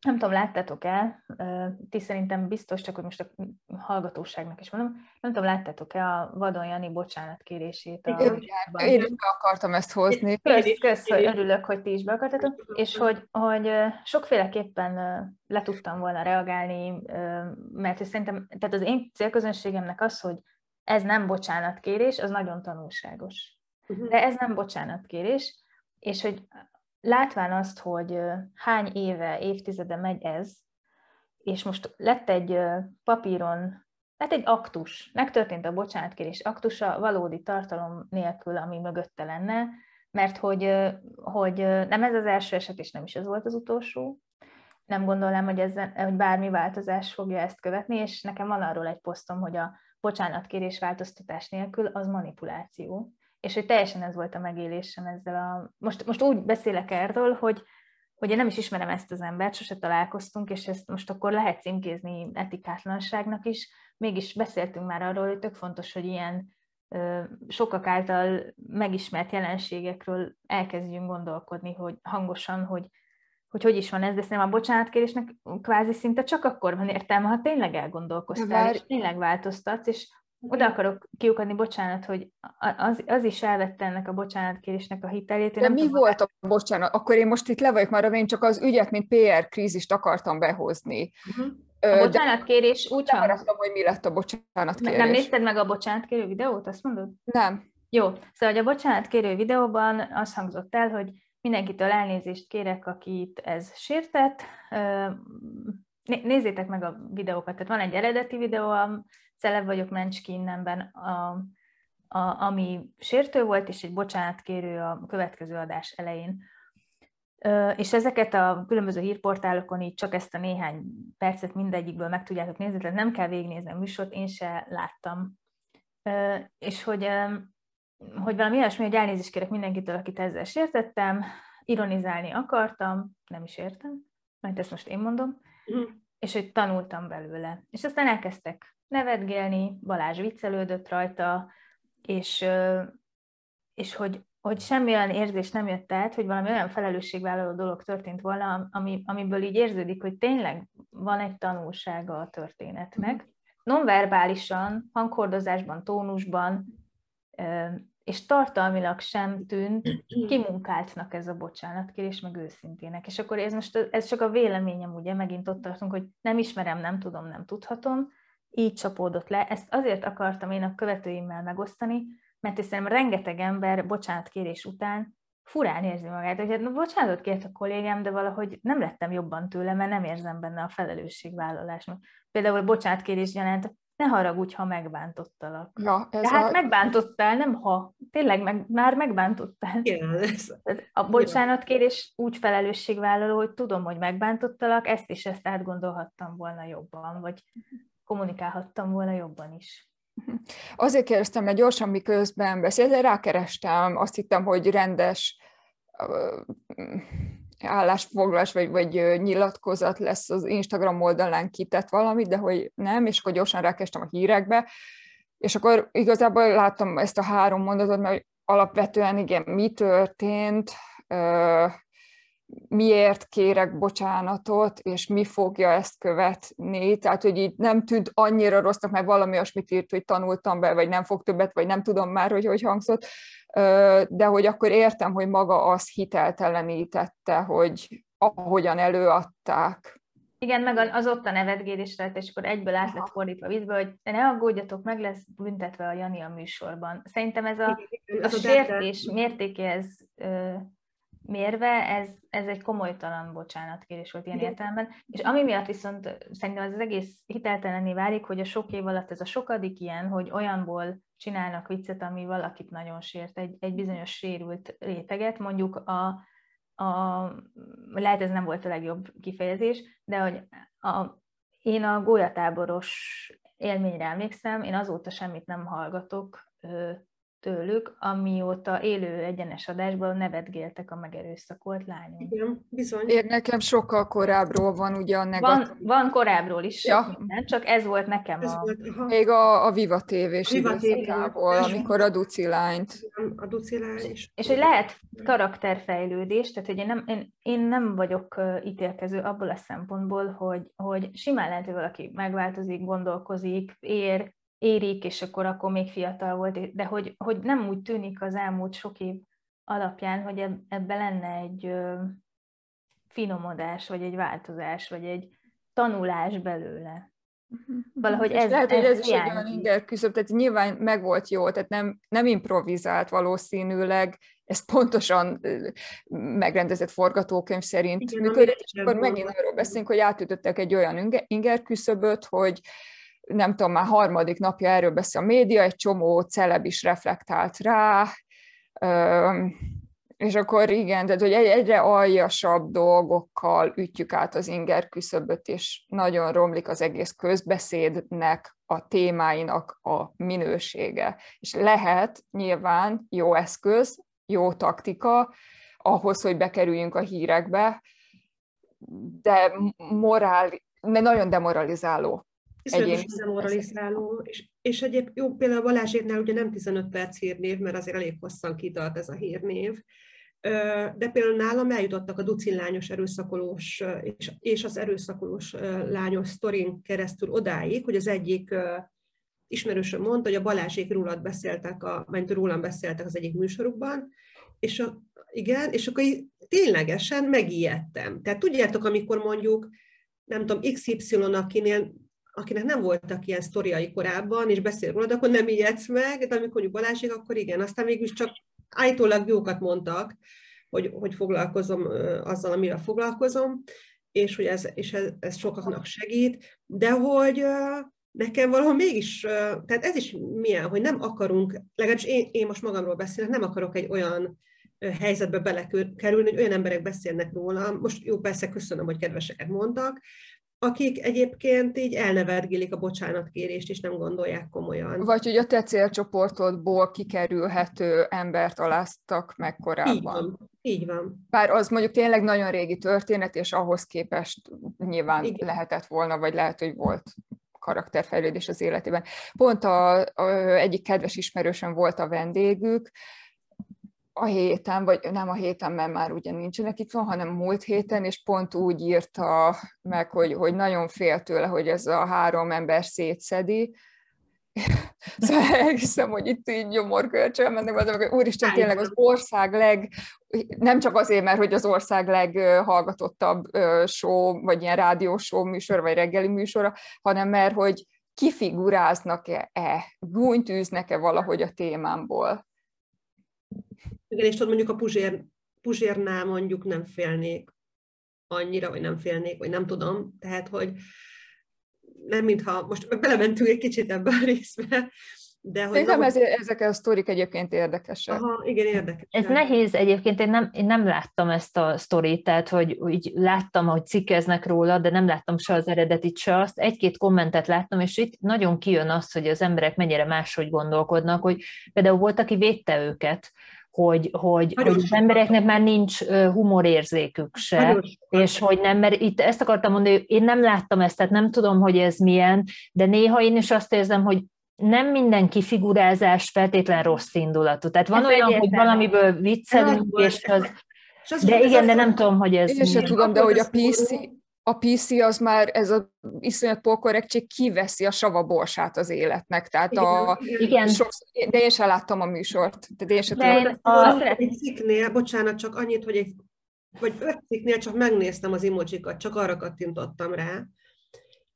nem tudom, láttátok-e, ti szerintem biztos, csak hogy most a hallgatóságnak is mondom, nem tudom, láttátok-e a Vadon Jani bocsánatkérését? A Igen, én is be akartam ezt hozni. Kösz, kösz, hogy örülök, hogy ti is be akartatok, és hogy, hogy sokféleképpen le tudtam volna reagálni, mert szerintem, tehát az én célközönségemnek az, hogy ez nem bocsánatkérés, az nagyon tanulságos. Mhm. De ez nem bocsánatkérés, és hogy látván azt, hogy hány éve, évtizede megy ez, és most lett egy papíron, lett egy aktus, megtörtént a bocsánatkérés aktusa valódi tartalom nélkül, ami mögötte lenne, mert hogy, hogy nem ez az első eset, és nem is ez volt az utolsó. Nem gondolom, hogy, ezzel, hogy bármi változás fogja ezt követni, és nekem van arról egy posztom, hogy a bocsánatkérés változtatás nélkül az manipuláció és hogy teljesen ez volt a megélésem ezzel a... Most, most úgy beszélek erről, hogy, hogy én nem is ismerem ezt az embert, sose találkoztunk, és ezt most akkor lehet címkézni etikátlanságnak is. Mégis beszéltünk már arról, hogy tök fontos, hogy ilyen ö, sokak által megismert jelenségekről elkezdjünk gondolkodni, hogy hangosan, hogy hogy hogy is van ez, de szerintem a bocsánatkérésnek kvázi szinte csak akkor van értelme, ha tényleg elgondolkoztál, és tényleg változtatsz, és oda akarok kiukadni, bocsánat, hogy az, az is elvette ennek a bocsánatkérésnek a hitelét. Én De mi tudom, volt a bocsánat? Akkor én most itt le vagyok már, én csak az ügyet, mint PR krízist akartam behozni. Uh-huh. A bocsánatkérés úgy hangzott. hogy mi lett a bocsánatkérés. Nem nézted meg a bocsánatkérő videót, azt mondod? Nem. Jó, szóval a bocsánatkérő videóban az hangzott el, hogy mindenkitől elnézést kérek, akit ez sértett. Nézzétek meg a videókat, tehát van egy eredeti videó, celeb vagyok Mencski innenben, a, a, ami sértő volt, és egy bocsánatkérő a következő adás elején. És ezeket a különböző hírportálokon így csak ezt a néhány percet mindegyikből meg tudjátok nézni, tehát nem kell végignézni a műsort, én se láttam. És hogy, hogy valami olyasmi, hogy elnézést kérek mindenkitől, akit ezzel sértettem, ironizálni akartam, nem is értem, mert ezt most én mondom, mm. és hogy tanultam belőle. És aztán elkezdtek nevetgélni, Balázs viccelődött rajta, és, és hogy, hogy semmi olyan érzés nem jött át, hogy valami olyan felelősségvállaló dolog történt volna, ami, amiből így érződik, hogy tényleg van egy tanulsága a történetnek. Nonverbálisan, hanghordozásban, tónusban, és tartalmilag sem tűnt kimunkáltnak ez a bocsánatkérés, meg őszintének. És akkor ez most ez csak a véleményem, ugye, megint ott tartunk, hogy nem ismerem, nem tudom, nem tudhatom, így csapódott le. Ezt azért akartam én a követőimmel megosztani, mert szerintem rengeteg ember bocsánatkérés után furán érzi magát, hogy hát, no, bocsánatot kért a kollégám, de valahogy nem lettem jobban tőle, mert nem érzem benne a felelősségvállalást. Például a bocsánatkérés jelent, ne haragudj, ha megbántottalak. Ja, ez de hát a... megbántottál, nem ha. Tényleg meg, már megbántottál. Igen, ez... A bocsánatkérés úgy felelősségvállaló, hogy tudom, hogy megbántottalak, ezt is ezt átgondolhattam volna jobban, vagy kommunikálhattam volna jobban is. Azért kérdeztem, mert gyorsan miközben beszélt, rákerestem, azt hittem, hogy rendes állásfoglalás vagy, vagy nyilatkozat lesz az Instagram oldalán kitett valamit, de hogy nem, és akkor gyorsan rákerestem a hírekbe, és akkor igazából láttam ezt a három mondatot, mert alapvetően igen, mi történt, miért kérek bocsánatot, és mi fogja ezt követni. Tehát, hogy így nem tűnt annyira rossznak, mert valami olyasmit írt, hogy tanultam be, vagy nem fog többet, vagy nem tudom már, hogy hogy hangzott, de hogy akkor értem, hogy maga az hiteltelenítette, hogy ahogyan előadták. Igen, meg az ott a nevetgélés rajta, és akkor egyből át lett fordítva vízbe, hogy ne aggódjatok, meg lesz büntetve a Jani a műsorban. Szerintem ez a, a sértés mértékéhez mérve, ez, ez egy komolytalan bocsánatkérés volt ilyen Igen. értelemben. És ami miatt viszont szerintem az, az egész hiteltelenné válik, hogy a sok év alatt ez a sokadik ilyen, hogy olyanból csinálnak viccet, ami valakit nagyon sért, egy, egy bizonyos sérült réteget, mondjuk a, a, lehet ez nem volt a legjobb kifejezés, de hogy a, én a gólyatáboros élményre emlékszem, én azóta semmit nem hallgatok tőlük, amióta élő egyenes adásban nevetgéltek a megerőszakolt lányok. Igen, bizony. Én nekem sokkal korábbról van ugye a negatív. Van, van korábbról is, ja. minden, csak ez volt nekem ez a... Volt, Még a, a Viva TV-s Viva időszakából, amikor a Duci lányt. A Duci lány is. És hogy lehet karakterfejlődés, tehát hogy én nem, én, én nem vagyok ítélkező abból a szempontból, hogy, hogy simán lehet, hogy valaki megváltozik, gondolkozik, ér, érik, és akkor akkor még fiatal volt, de hogy, hogy nem úgy tűnik az elmúlt sok év alapján, hogy ebben lenne egy finomodás, vagy egy változás, vagy egy tanulás belőle. Mhm. Valahogy ez, lehet, ez hogy ez is egy olyan inger küszöb, tehát nyilván meg volt jó, tehát nem, nem improvizált valószínűleg, ez pontosan megrendezett forgatókönyv szerint Igen, működött, és akkor megint arról beszélünk, hogy átütöttek egy olyan inger küszöböt, hogy nem tudom, már harmadik napja erről beszél a média, egy csomó celeb is reflektált rá, és akkor igen, tehát hogy egyre aljasabb dolgokkal ütjük át az inger küszöböt, és nagyon romlik az egész közbeszédnek, a témáinak a minősége. És lehet nyilván jó eszköz, jó taktika ahhoz, hogy bekerüljünk a hírekbe, de morál, nagyon demoralizáló Iszonyatosan demoralizáló, és, és egyéb, jó, például Balázséknál ugye nem 15 perc hírnév, mert azért elég hosszan kitart ez a hírnév, de például nálam eljutottak a ducin erőszakolós és, és az erőszakolós lányos sztorin keresztül odáig, hogy az egyik ismerősöm mondta, hogy a Balázsék rólad beszéltek, a, mert rólam beszéltek az egyik műsorukban, és a, igen, és akkor ténylegesen megijedtem. Tehát tudjátok, amikor mondjuk, nem tudom, XY, akinél akinek nem voltak ilyen sztoriai korábban, és beszél róla, akkor nem ijedsz meg, de amikor mondjuk Balázsék, akkor igen. Aztán mégis csak állítólag jókat mondtak, hogy, hogy foglalkozom azzal, amivel foglalkozom, és hogy ez, és ez, ez sokaknak segít, de hogy nekem valahol mégis, tehát ez is milyen, hogy nem akarunk, legalábbis én, én most magamról beszélek, nem akarok egy olyan helyzetbe belekerülni, hogy olyan emberek beszélnek róla. Most jó, persze köszönöm, hogy kedveseket mondtak, akik egyébként így elnevetgilik a bocsánatkérést, és nem gondolják komolyan. Vagy hogy a te célcsoportodból kikerülhető embert aláztak meg korábban. Így van. Így van. Bár az mondjuk tényleg nagyon régi történet, és ahhoz képest nyilván Igen. lehetett volna, vagy lehet, hogy volt karakterfejlődés az életében. Pont a, a, egyik kedves ismerősöm volt a vendégük, a héten, vagy nem a héten, mert már ugye nincsenek itt van, hanem múlt héten, és pont úgy írta meg, hogy, hogy nagyon fél tőle, hogy ez a három ember szétszedi, szóval elhiszem, hogy itt így gyomorkölcsön mennek, hogy úristen, tényleg az ország leg, nem csak azért, mert hogy az ország leghallgatottabb show, vagy ilyen rádióshow műsor, vagy reggeli műsora, hanem mert hogy kifiguráznak-e, gúnyt űznek-e valahogy a témámból. Igen, és tudod, mondjuk a Puzsér, Puzsérnál mondjuk nem félnék annyira, vagy nem félnék, vagy nem tudom. Tehát, hogy nem mintha, most belementünk egy kicsit ebbe a részbe, de hogy Szerintem ez, ezek a sztorik egyébként érdekesek. Aha, igen, érdekes. Ez nehéz egyébként, én nem, én nem láttam ezt a sztorit, tehát hogy úgy láttam, hogy cikkeznek róla, de nem láttam se az eredetit, se azt. Egy-két kommentet láttam, és itt nagyon kijön az, hogy az emberek mennyire máshogy gondolkodnak, hogy például volt, aki védte őket, hogy, hogy, hogy az embereknek már nincs humorérzékük se, Nagyon és hogy nem, mert itt ezt akartam mondani, hogy én nem láttam ezt, tehát nem tudom, hogy ez milyen, de néha én is azt érzem, hogy nem minden kifigurázás feltétlen rossz indulatú. Tehát van ez olyan, hogy valamiből viccelünk, és az, de igen, de nem tudom, hogy ez... Én sem tudom, de hogy a PC, a PC az már, ez a iszonyat polkorrektség kiveszi a sava borsát az életnek. Tehát a, igen. Sokszor, de én sem láttam a műsort. De én sem de tudom. A... Egy cikknél, bocsánat, csak annyit, hogy egy, vagy öt cikknél csak megnéztem az emojikat, csak arra kattintottam rá,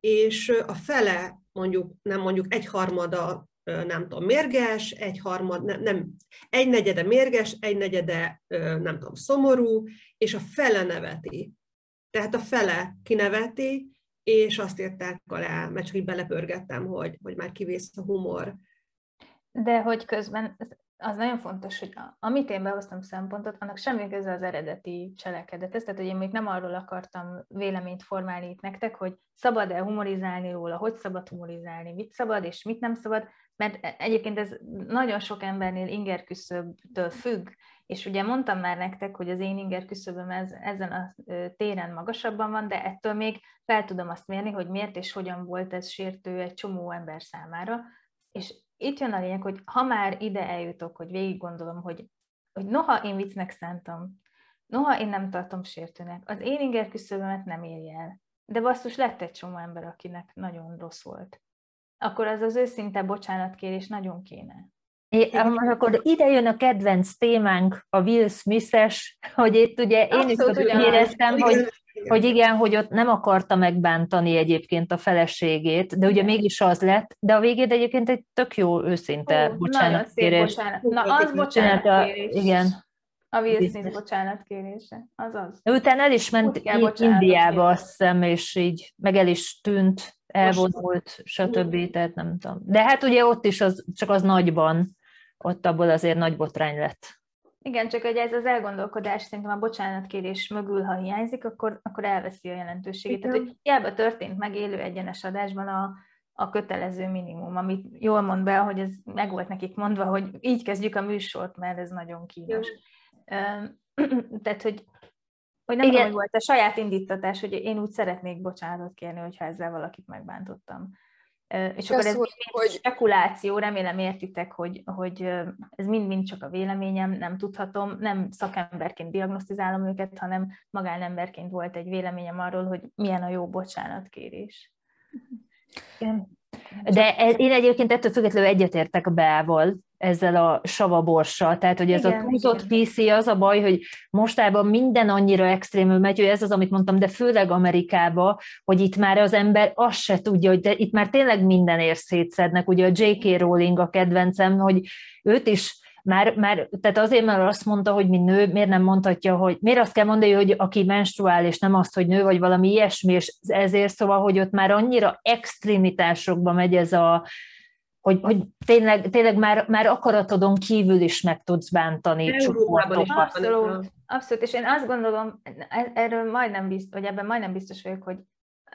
és a fele, mondjuk, nem mondjuk egy harmada nem tudom, mérges, egy harmad, nem, nem, egy negyede mérges, egy negyede, nem tudom, szomorú, és a fele neveti. Tehát a fele kineveti, és azt írták alá, mert csak így belepörgettem, hogy, hogy már kivész a humor. De hogy közben az nagyon fontos, hogy amit én behoztam szempontot, annak semmi köze az eredeti cselekedethez. Tehát, hogy én még nem arról akartam véleményt formálni itt nektek, hogy szabad-e humorizálni róla, hogy szabad humorizálni, mit szabad és mit nem szabad, mert e, egyébként ez nagyon sok embernél inger küszöbtől függ, és ugye mondtam már nektek, hogy az én inger küszöböm ez, ezen a téren magasabban van, de ettől még fel tudom azt mérni, hogy miért és hogyan volt ez sértő egy csomó ember számára, és itt jön a lényeg, hogy ha már ide eljutok, hogy végig gondolom, hogy, hogy noha én viccnek szántam, noha én nem tartom sértőnek, az én inger küszöbömet nem érje el. De basszus, lett egy csomó ember, akinek nagyon rossz volt. Akkor az az őszinte bocsánatkérés nagyon kéne. É, akkor ide jön a kedvenc témánk, a Will Smith-es, hogy itt ugye én Abszolút is éreztem, hogy hogy igen, hogy ott nem akarta megbántani egyébként a feleségét, de ugye mégis az lett, de a végén egyébként egy tök jó őszinte Ó, bocsánatkérés. Bocsánat. Na, az bocsánatkérés. Igen. A Will Smith bocsánatkérése, az az. De utána el is ment Indiába, azt hiszem, és így meg el is tűnt, elvonult, stb. Tehát nem tudom. De hát ugye ott is az, csak az nagyban, ott abból azért nagy botrány lett. Igen, csak hogy ez az elgondolkodás szerintem a bocsánatkérés mögül, ha hiányzik, akkor, akkor elveszi a jelentőségét. Igen. Tehát, hogy hiába történt meg élő egyenes adásban a, a kötelező minimum, amit jól mond be, hogy ez meg volt nekik mondva, hogy így kezdjük a műsort, mert ez nagyon kínos. Tehát, hogy, hogy nem Igen. tudom, hogy volt a saját indítatás, hogy én úgy szeretnék bocsánatot kérni, hogyha ezzel valakit megbántottam. És akkor ez hogy... spekuláció, remélem értitek, hogy, hogy ez mind-mind csak a véleményem, nem tudhatom, nem szakemberként diagnosztizálom őket, hanem magánemberként volt egy véleményem arról, hogy milyen a jó bocsánatkérés. Igen. De én egyébként ettől függetlenül egyetértek a Beával, ezzel a savaborssal. Tehát, hogy ez igen, a túlzott PC az a baj, hogy mostában minden annyira extrémül megy, hogy ez az, amit mondtam, de főleg Amerikába, hogy itt már az ember azt se tudja, hogy de itt már tényleg minden szétszednek. Ugye a J.K. Rowling a kedvencem, hogy őt is már, már, tehát azért, mert azt mondta, hogy mi nő, miért nem mondhatja, hogy miért azt kell mondani, hogy aki menstruál, és nem azt, hogy nő, vagy valami ilyesmi, és ezért szóval, hogy ott már annyira extremitásokba megy ez a, hogy, hogy tényleg, tényleg már, már akaratodon kívül is meg tudsz bántani csoportokat. Abszolút, abszolút, és én azt gondolom, e, erről majdnem biztos, vagy ebben majdnem biztos vagyok, hogy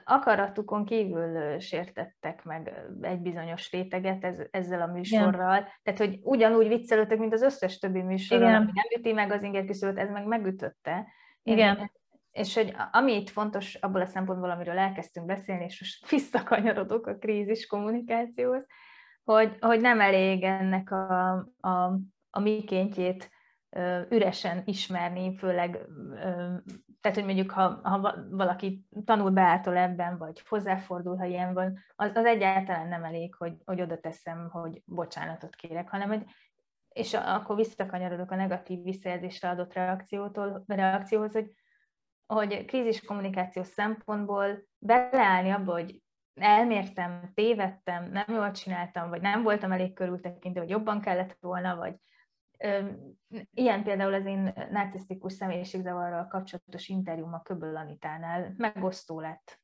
akaratukon kívül sértettek meg egy bizonyos réteget ez, ezzel a műsorral. Igen. Tehát, hogy ugyanúgy viccelődtek, mint az összes többi műsorral, ami nem üti meg az inger küszöböt, ez meg megütötte. Igen. Én, és hogy ami itt fontos abból a szempontból, amiről elkezdtünk beszélni, és most visszakanyarodok a krízis kommunikációhoz, hogy, hogy nem elég ennek a, a, a mikéntjét üresen ismerni, főleg, tehát hogy mondjuk, ha, ha valaki tanul beától ebben, vagy hozzáfordul, ha ilyen van, az, az egyáltalán nem elég, hogy, hogy oda teszem, hogy bocsánatot kérek, hanem hogy és akkor visszakanyarodok a negatív visszajelzésre adott reakciótól, reakcióhoz, hogy, hogy krízis kommunikáció szempontból beleállni abba, hogy elmértem, tévedtem, nem jól csináltam, vagy nem voltam elég körültekintő, vagy jobban kellett volna, vagy ilyen például az én narcisztikus személyiségzavarral kapcsolatos interjúm a Köböl Anitánál megosztó lett.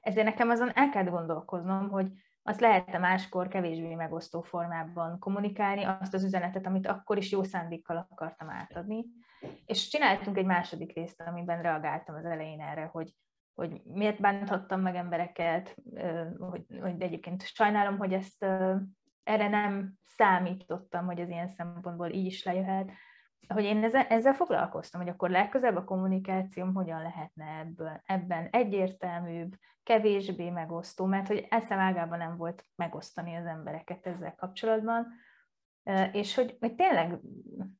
Ezért nekem azon el kell gondolkoznom, hogy azt lehet-e máskor kevésbé megosztó formában kommunikálni, azt az üzenetet, amit akkor is jó szándékkal akartam átadni. És csináltunk egy második részt, amiben reagáltam az elején erre, hogy hogy miért bánthattam meg embereket, hogy, hogy egyébként sajnálom, hogy ezt erre nem számítottam, hogy ez ilyen szempontból így is lejöhet, hogy én ezzel, ezzel foglalkoztam, hogy akkor legközelebb a kommunikációm hogyan lehetne ebből, ebben egyértelműbb, kevésbé megosztó, mert hogy eszem ágában nem volt megosztani az embereket ezzel kapcsolatban, és hogy, hogy tényleg,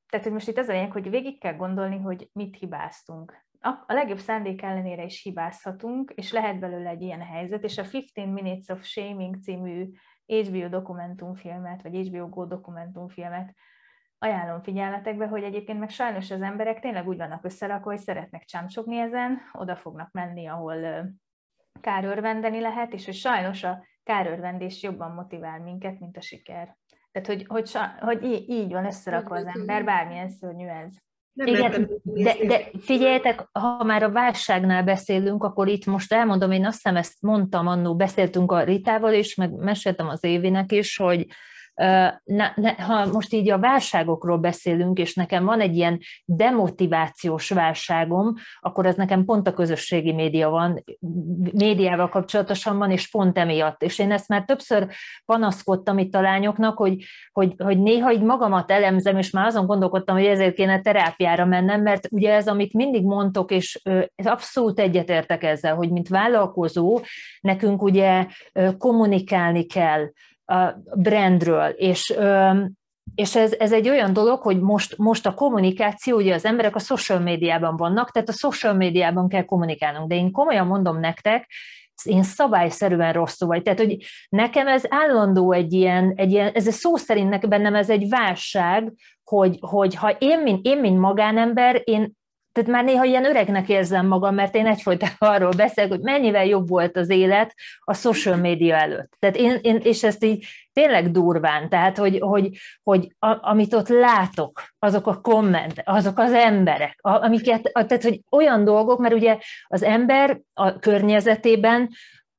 tehát hogy most itt az a lényeg, hogy végig kell gondolni, hogy mit hibáztunk a legjobb szándék ellenére is hibázhatunk, és lehet belőle egy ilyen helyzet, és a 15 Minutes of Shaming című HBO dokumentumfilmet, vagy HBO Go dokumentumfilmet ajánlom figyelmetekbe, hogy egyébként meg sajnos az emberek tényleg úgy vannak összerakva, hogy szeretnek csámcsogni ezen, oda fognak menni, ahol kárörvendeni lehet, és hogy sajnos a kárörvendés jobban motivál minket, mint a siker. Tehát, hogy, hogy, hogy így van összerakva az ember, bármilyen szörnyű ez. Nem Igen, de, de figyeljetek, ha már a válságnál beszélünk, akkor itt most elmondom, én azt hiszem ezt mondtam annó, beszéltünk a Ritával is, meg meséltem az Évinek is, hogy ne, ne, ha most így a válságokról beszélünk, és nekem van egy ilyen demotivációs válságom, akkor ez nekem pont a közösségi média van, médiával kapcsolatosan van, és pont emiatt. És én ezt már többször panaszkodtam itt a lányoknak, hogy, hogy, hogy néha így magamat elemzem, és már azon gondolkodtam, hogy ezért kéne terápiára mennem, mert ugye ez, amit mindig mondtok, és ez abszolút egyetértek ezzel, hogy mint vállalkozó, nekünk ugye kommunikálni kell brandről, és és ez, ez egy olyan dolog, hogy most, most a kommunikáció, ugye az emberek a social médiában vannak, tehát a social médiában kell kommunikálnunk, de én komolyan mondom nektek, én szabályszerűen rosszul vagy. Tehát, hogy nekem ez állandó egy ilyen, egy ilyen ez a szó szerint bennem ez egy válság, hogy, hogy ha én mint, én, mint magánember, én tehát már néha ilyen öregnek érzem magam, mert én egyfolytában arról beszélek, hogy mennyivel jobb volt az élet a social media előtt. Tehát én, én és ezt így tényleg durván, tehát hogy, hogy, hogy a, amit ott látok, azok a komment, azok az emberek, amiket, tehát hogy olyan dolgok, mert ugye az ember a környezetében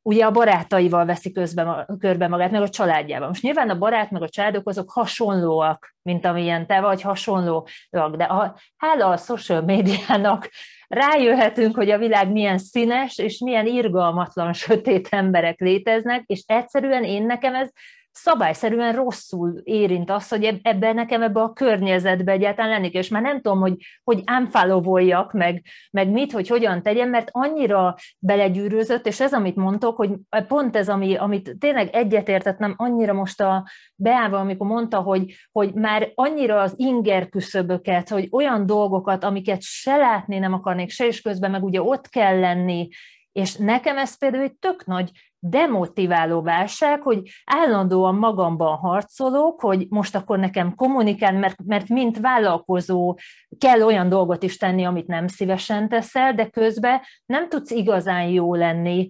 ugye a barátaival veszi közbe, körbe magát, meg a családjában. Most nyilván a barát meg a családok azok hasonlóak, mint amilyen te vagy, hasonlóak, de a, hála a social médiának rájöhetünk, hogy a világ milyen színes, és milyen irgalmatlan, sötét emberek léteznek, és egyszerűen én nekem ez szabályszerűen rosszul érint az, hogy ebben nekem ebbe a környezetbe egyáltalán lennék, és már nem tudom, hogy, hogy ámfálóvoljak, meg, meg mit, hogy hogyan tegyem, mert annyira belegyűrőzött, és ez, amit mondtok, hogy pont ez, ami, amit tényleg egyetértettem annyira most a Beáva, amikor mondta, hogy, hogy már annyira az inger küszöböket, hogy olyan dolgokat, amiket se látni nem akarnék, se is közben, meg ugye ott kell lenni, és nekem ez például egy tök nagy demotiváló válság, hogy állandóan magamban harcolok, hogy most akkor nekem kommunikál, mert, mert mint vállalkozó kell olyan dolgot is tenni, amit nem szívesen teszel, de közben nem tudsz igazán jó lenni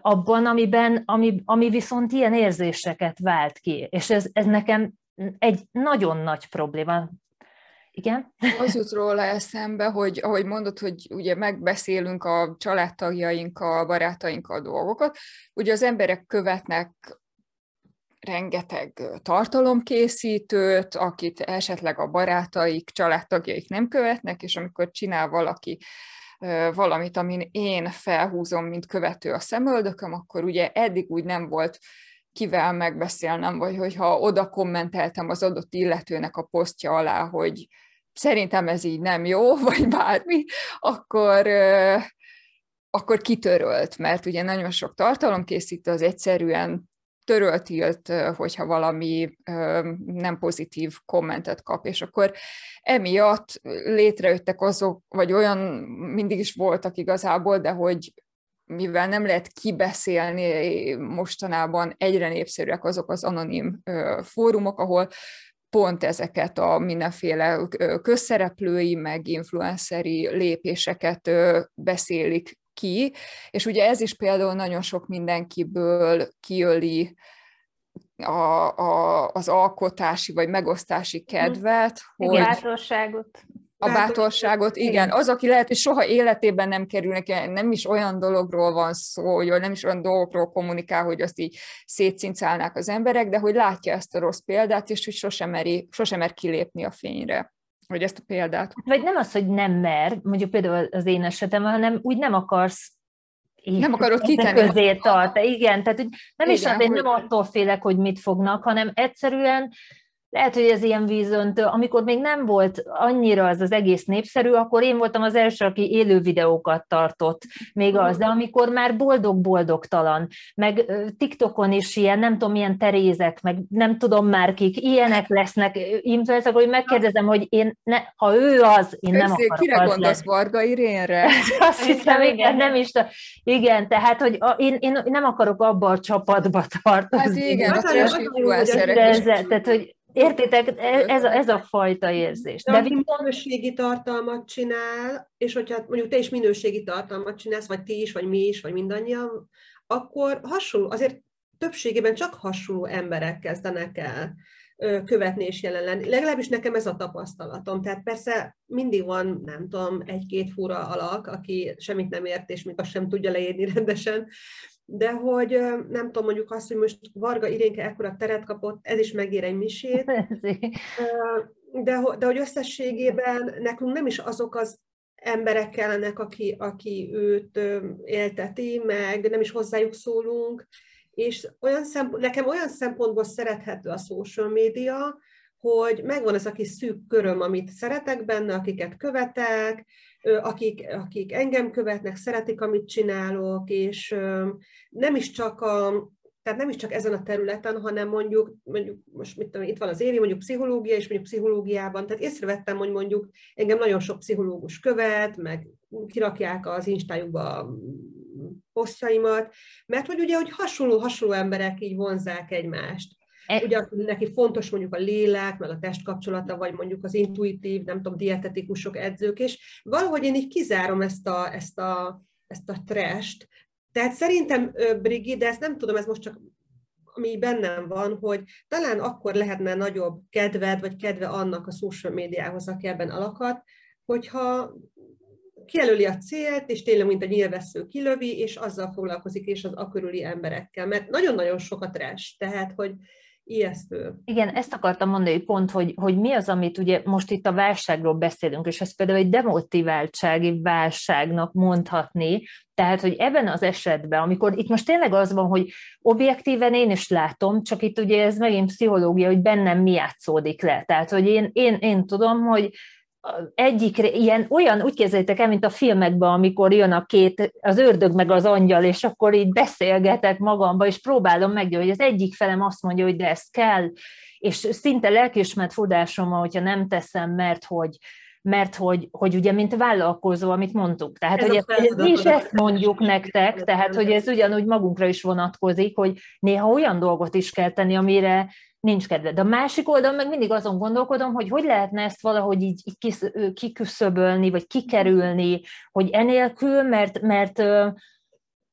abban, amiben, ami, ami viszont ilyen érzéseket vált ki. És ez, ez nekem egy nagyon nagy probléma. Igen. Az jut róla eszembe, hogy ahogy mondod, hogy ugye megbeszélünk a családtagjainkkal, a barátainkkal dolgokat, ugye az emberek követnek rengeteg tartalomkészítőt, akit esetleg a barátaik, családtagjaik nem követnek, és amikor csinál valaki valamit, amin én felhúzom, mint követő a szemöldököm, akkor ugye eddig úgy nem volt kivel megbeszélnem, vagy hogyha oda kommenteltem az adott illetőnek a posztja alá, hogy szerintem ez így nem jó, vagy bármi, akkor, akkor kitörölt, mert ugye nagyon sok tartalomkészítő az egyszerűen törölt tilt, hogyha valami nem pozitív kommentet kap, és akkor emiatt létrejöttek azok, vagy olyan mindig is voltak igazából, de hogy mivel nem lehet kibeszélni mostanában egyre népszerűek azok az anonim fórumok, ahol pont ezeket a mindenféle közszereplői, meg influenceri lépéseket beszélik ki, és ugye ez is például nagyon sok mindenkiből kiöli a, a, az alkotási vagy megosztási kedvet. Hogy... Bátorságot. A bátorságot, igen. Az, aki lehet, hogy soha életében nem kerülnek, nem is olyan dologról van szó, hogy nem is olyan dolgokról kommunikál, hogy azt így szétszincálnák az emberek, de hogy látja ezt a rossz példát, és hogy sosem, meri, sosem mer kilépni a fényre vagy ezt a példát. Vagy nem az, hogy nem mer, mondjuk például az én esetem, hanem úgy nem akarsz nem akarod kitenni. Közé tart, igen, tehát hogy nem igen, is az, hogy... nem attól félek, hogy mit fognak, hanem egyszerűen lehet, hogy ez ilyen vízöntő. Amikor még nem volt annyira az az egész népszerű, akkor én voltam az első, aki élő videókat tartott, még az, de amikor már boldog-boldogtalan, meg TikTokon is ilyen, nem tudom, milyen terézek, meg nem tudom már kik, ilyenek lesznek influencerek, hogy megkérdezem, hogy én, ne, ha ő az, én nem akarok Kire az gondolsz, Varga Irénre? Azt hiszem, igen, nem is, igen, tehát, hogy a, én, én nem akarok abba a csapatba tartozni. Hát igen, a trash influencerek. Tehát, hogy Értitek, ez a, ez a fajta érzés. De, De aki minőségi tartalmat csinál, és hogyha mondjuk te is minőségi tartalmat csinálsz, vagy ti is, vagy mi is, vagy mindannyian, akkor hasonló, azért többségében csak hasonló emberek kezdenek el követni és jelen lenni. Legalábbis nekem ez a tapasztalatom. Tehát persze mindig van, nem tudom, egy-két fura alak, aki semmit nem ért, és még azt sem tudja leírni rendesen, de hogy nem tudom, mondjuk azt, hogy most Varga Irénke ekkora teret kapott, ez is megér egy misét, de, de hogy összességében nekünk nem is azok az emberek kellenek, aki, aki őt élteti, meg nem is hozzájuk szólunk, és olyan szempont, nekem olyan szempontból szerethető a social média, hogy megvan ez a kis szűk köröm, amit szeretek benne, akiket követek, akik, akik engem követnek, szeretik, amit csinálok, és nem is csak a, tehát nem is csak ezen a területen, hanem mondjuk, mondjuk most mit tudom, itt van az évi, mondjuk pszichológia, és mondjuk pszichológiában, tehát észrevettem, hogy mondjuk engem nagyon sok pszichológus követ, meg kirakják az instájukba posztjaimat, mert hogy ugye, hogy hasonló-hasonló emberek így vonzák egymást. E- ugye neki fontos mondjuk a lélek, meg a test kapcsolata, vagy mondjuk az intuitív, nem tudom, dietetikusok, edzők, és valahogy én így kizárom ezt a, ezt a, ezt a trest. Tehát szerintem, Brigi, de ezt nem tudom, ez most csak ami bennem van, hogy talán akkor lehetne nagyobb kedved, vagy kedve annak a social médiához, aki ebben alakat, hogyha kijelöli a célt, és tényleg, mint a nyilvessző kilövi, és azzal foglalkozik, és az akörüli emberekkel. Mert nagyon-nagyon sokat rás, tehát, hogy ijesztő. Igen, ezt akartam mondani, pont, hogy, hogy mi az, amit ugye most itt a válságról beszélünk, és ez például egy demotiváltsági válságnak mondhatni, tehát, hogy ebben az esetben, amikor itt most tényleg az van, hogy objektíven én is látom, csak itt ugye ez megint pszichológia, hogy bennem mi játszódik le. Tehát, hogy én, én, én tudom, hogy egyik ilyen, olyan, úgy képzeljétek el, mint a filmekben, amikor jön a két, az ördög meg az angyal, és akkor így beszélgetek magamba, és próbálom meg, hogy az egyik felem azt mondja, hogy de ez kell, és szinte lelkismert fudásom, hogyha nem teszem, mert hogy, mert hogy, hogy ugye, mint vállalkozó, amit mondtuk. Tehát, ez hogy ezt, mi is ezt mondjuk nektek, tehát, hogy ez ugyanúgy magunkra is vonatkozik, hogy néha olyan dolgot is kell tenni, amire nincs kedve. De a másik oldalon meg mindig azon gondolkodom, hogy hogy lehetne ezt valahogy így, így kiküszöbölni, vagy kikerülni, hogy enélkül, mert, mert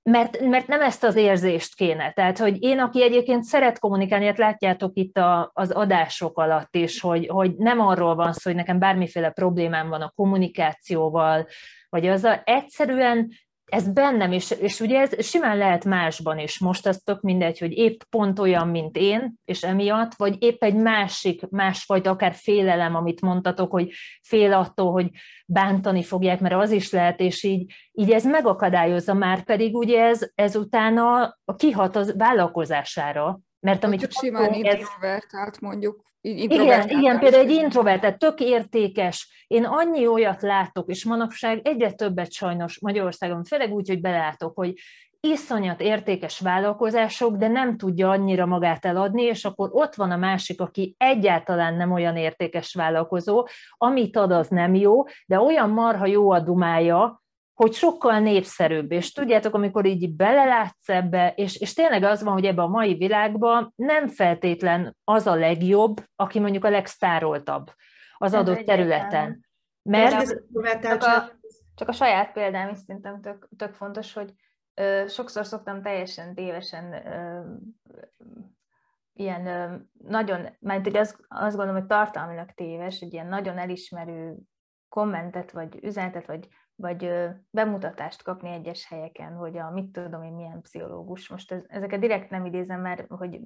mert, mert nem ezt az érzést kéne. Tehát, hogy én, aki egyébként szeret kommunikálni, hát látjátok itt a, az adások alatt is, hogy, hogy nem arról van szó, hogy nekem bármiféle problémám van a kommunikációval, vagy az a, egyszerűen ez bennem is, és ugye ez simán lehet másban is. Most az tök mindegy, hogy épp pont olyan, mint én, és emiatt, vagy épp egy másik, másfajta, akár félelem, amit mondtatok, hogy fél attól, hogy bántani fogják, mert az is lehet, és így, így ez megakadályozza már, pedig ugye ez, ez utána kihat az vállalkozására, mert amit csak simán introvertált mondjuk. Igen, igen, például egy introvertált, tök értékes. Én annyi olyat látok, és manapság egyre többet sajnos Magyarországon, főleg úgy, hogy belátok, hogy iszonyat értékes vállalkozások, de nem tudja annyira magát eladni, és akkor ott van a másik, aki egyáltalán nem olyan értékes vállalkozó, amit ad, az nem jó, de olyan marha jó a dumája, hogy sokkal népszerűbb, és tudjátok, amikor így belelátsz ebbe, és, és tényleg az van, hogy ebbe a mai világban nem feltétlen az a legjobb, aki mondjuk a legsztároltabb az Ez adott területen. Mert csak a, csak a saját példám is szerintem tök, tök fontos, hogy ö, sokszor szoktam teljesen tévesen ö, ilyen ö, nagyon, mert ugye azt, azt gondolom, hogy tartalmilag téves, egy ilyen nagyon elismerő kommentet, vagy üzenetet, vagy vagy bemutatást kapni egyes helyeken, hogy a mit tudom én milyen pszichológus. Most ez, ezeket direkt nem idézem, mert hogy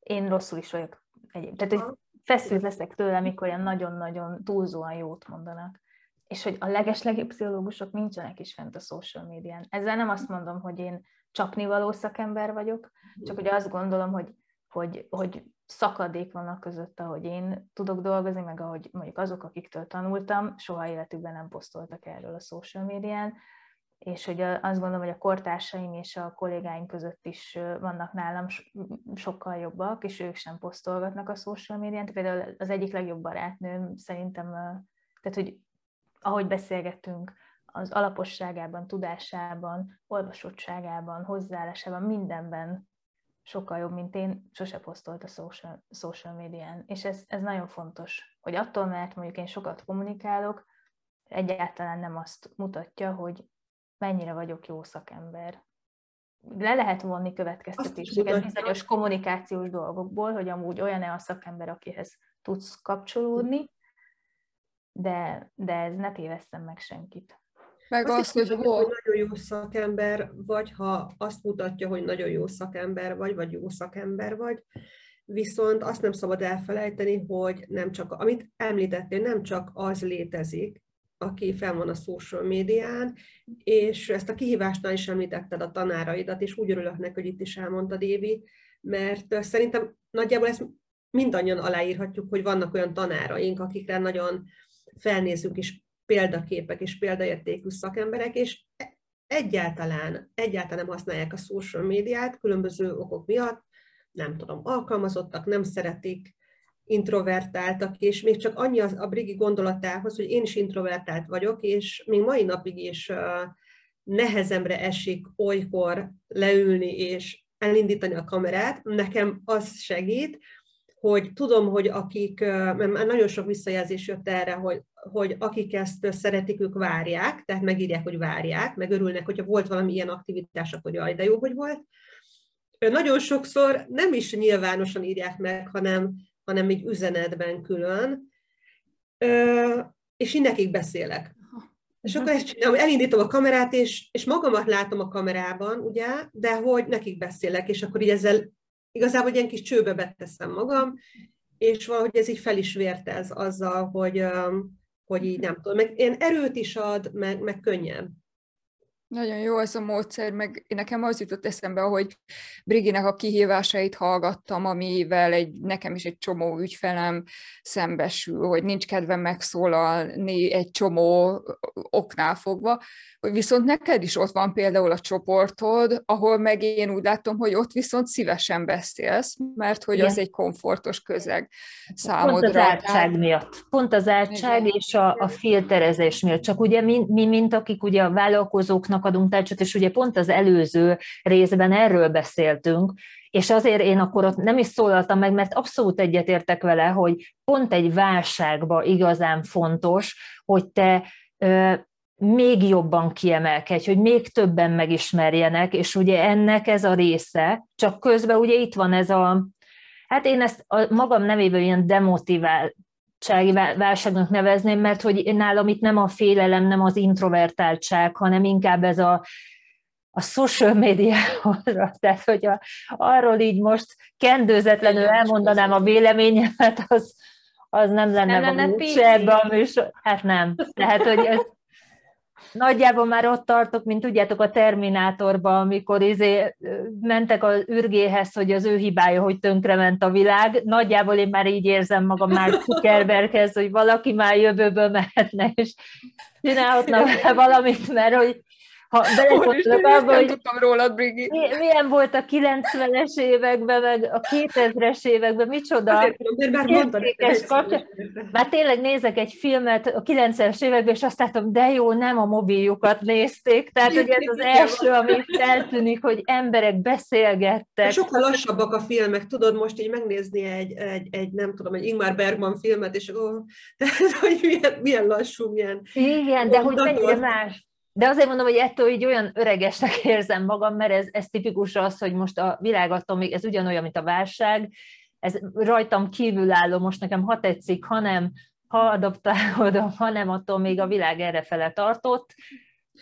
én rosszul is vagyok egyéb. Tehát, hogy feszült leszek tőle, amikor olyan nagyon-nagyon túlzóan jót mondanak. És hogy a legeslegjobb pszichológusok nincsenek is fent a social médián. Ezzel nem azt mondom, hogy én csapnivaló szakember vagyok, csak hogy azt gondolom, hogy, hogy, hogy szakadék van a között, ahogy én tudok dolgozni, meg ahogy mondjuk azok, akiktől tanultam, soha életükben nem posztoltak erről a social médián, és hogy azt gondolom, hogy a kortársaim és a kollégáim között is vannak nálam sokkal jobbak, és ők sem posztolgatnak a social médián. Például az egyik legjobb barátnőm szerintem, tehát hogy ahogy beszélgettünk, az alaposságában, tudásában, olvasottságában, hozzáállásában, mindenben sokkal jobb, mint én, sose posztolt a social, social médián. És ez, ez nagyon fontos, hogy attól, mert mondjuk én sokat kommunikálok, egyáltalán nem azt mutatja, hogy mennyire vagyok jó szakember. Le lehet vonni következtetéseket bizonyos kommunikációs dolgokból, hogy amúgy olyan-e a szakember, akihez tudsz kapcsolódni, de, de ez ne tévesszem meg senkit. Meg azt, hogy, hogy, hogy nagyon jó szakember vagy, ha azt mutatja, hogy nagyon jó szakember vagy, vagy jó szakember vagy, viszont azt nem szabad elfelejteni, hogy nem csak, amit említettél, nem csak az létezik, aki fel van a social médián, és ezt a kihívásnál is említetted a tanáraidat, és úgy örülök neki, hogy itt is elmondtad, Évi, mert szerintem nagyjából ezt mindannyian aláírhatjuk, hogy vannak olyan tanáraink, akikre nagyon felnézünk, és példaképek és példaértékű szakemberek, és egyáltalán, egyáltalán nem használják a social médiát különböző okok miatt, nem tudom, alkalmazottak, nem szeretik, introvertáltak, és még csak annyi az, a Brigi gondolatához, hogy én is introvertált vagyok, és még mai napig is nehezemre esik olykor leülni és elindítani a kamerát. Nekem az segít, hogy tudom, hogy akik, mert már nagyon sok visszajelzés jött erre, hogy, hogy akik ezt szeretik, ők várják, tehát megírják, hogy várják, meg örülnek, hogyha volt valami ilyen aktivitás, akkor jaj, de jó, hogy volt. Nagyon sokszor nem is nyilvánosan írják meg, hanem, hanem így üzenetben külön, és én nekik beszélek. És akkor ezt csinálom, elindítom a kamerát, és, és magamat látom a kamerában, ugye, de hogy nekik beszélek, és akkor így ezzel igazából ilyen kis csőbe beteszem magam, és valahogy ez így fel is vért ez azzal, hogy, hogy így nem tudom, meg ilyen erőt is ad, meg, meg könnyebb. Nagyon jó ez a módszer, meg nekem az jutott eszembe, hogy Briginek a kihívásait hallgattam, amivel egy, nekem is egy csomó ügyfelem szembesül, hogy nincs kedvem megszólalni egy csomó oknál fogva, viszont neked is ott van például a csoportod, ahol meg én úgy látom, hogy ott viszont szívesen beszélsz, mert hogy Igen. az egy komfortos közeg számodra. Pont az ártság miatt. Pont az ártság Igen. és a, a filterezés miatt. Csak ugye mi, mi, mint akik ugye a vállalkozóknak adunk tárcsot, és ugye pont az előző részben erről beszéltünk, és azért én akkor ott nem is szólaltam meg, mert abszolút egyetértek vele, hogy pont egy válságban igazán fontos, hogy te még jobban kiemelkedj, hogy még többen megismerjenek, és ugye ennek ez a része, csak közben ugye itt van ez a, hát én ezt a magam nevében ilyen demotiváltsági válságnak nevezném, mert hogy nálam itt nem a félelem, nem az introvertáltság, hanem inkább ez a, a social médiára, tehát hogy a, arról így most kendőzetlenül elmondanám a véleményemet, az, az nem lenne, nem lenne ebbe a műsor. Hát nem. Tehát, hogy ez, Nagyjából már ott tartok, mint tudjátok a Terminátorban, amikor izé mentek az ürgéhez, hogy az ő hibája, hogy tönkrement a világ. Nagyjából én már így érzem magam már Zuckerberghez, hogy valaki már jövőből mehetne, és csinálhatna valamit, mert hogy ha belegondolok abba, hogy tudtam rólad, Brigi. milyen volt a 90-es években, meg a 2000-es években, micsoda Azért, mert már Már tényleg nézek egy filmet a 90-es években, és azt látom, de jó, nem a mobiljukat nézték, tehát hogy ez az első, ami eltűnik, hogy emberek beszélgettek. Sokkal lassabbak a filmek, tudod most így megnézni egy, egy, egy nem tudom, egy Ingmar Bergman filmet, és ó, tehát, hogy milyen, milyen lassú, milyen... Igen, de hogy mennyire más de azért mondom, hogy ettől így olyan öregesnek érzem magam, mert ez, ez tipikus az, hogy most a világ még, ez ugyanolyan, mint a válság, ez rajtam kívülálló, most nekem ha tetszik, hanem ha adaptálódom, ha nem, attól még a világ erre fele tartott.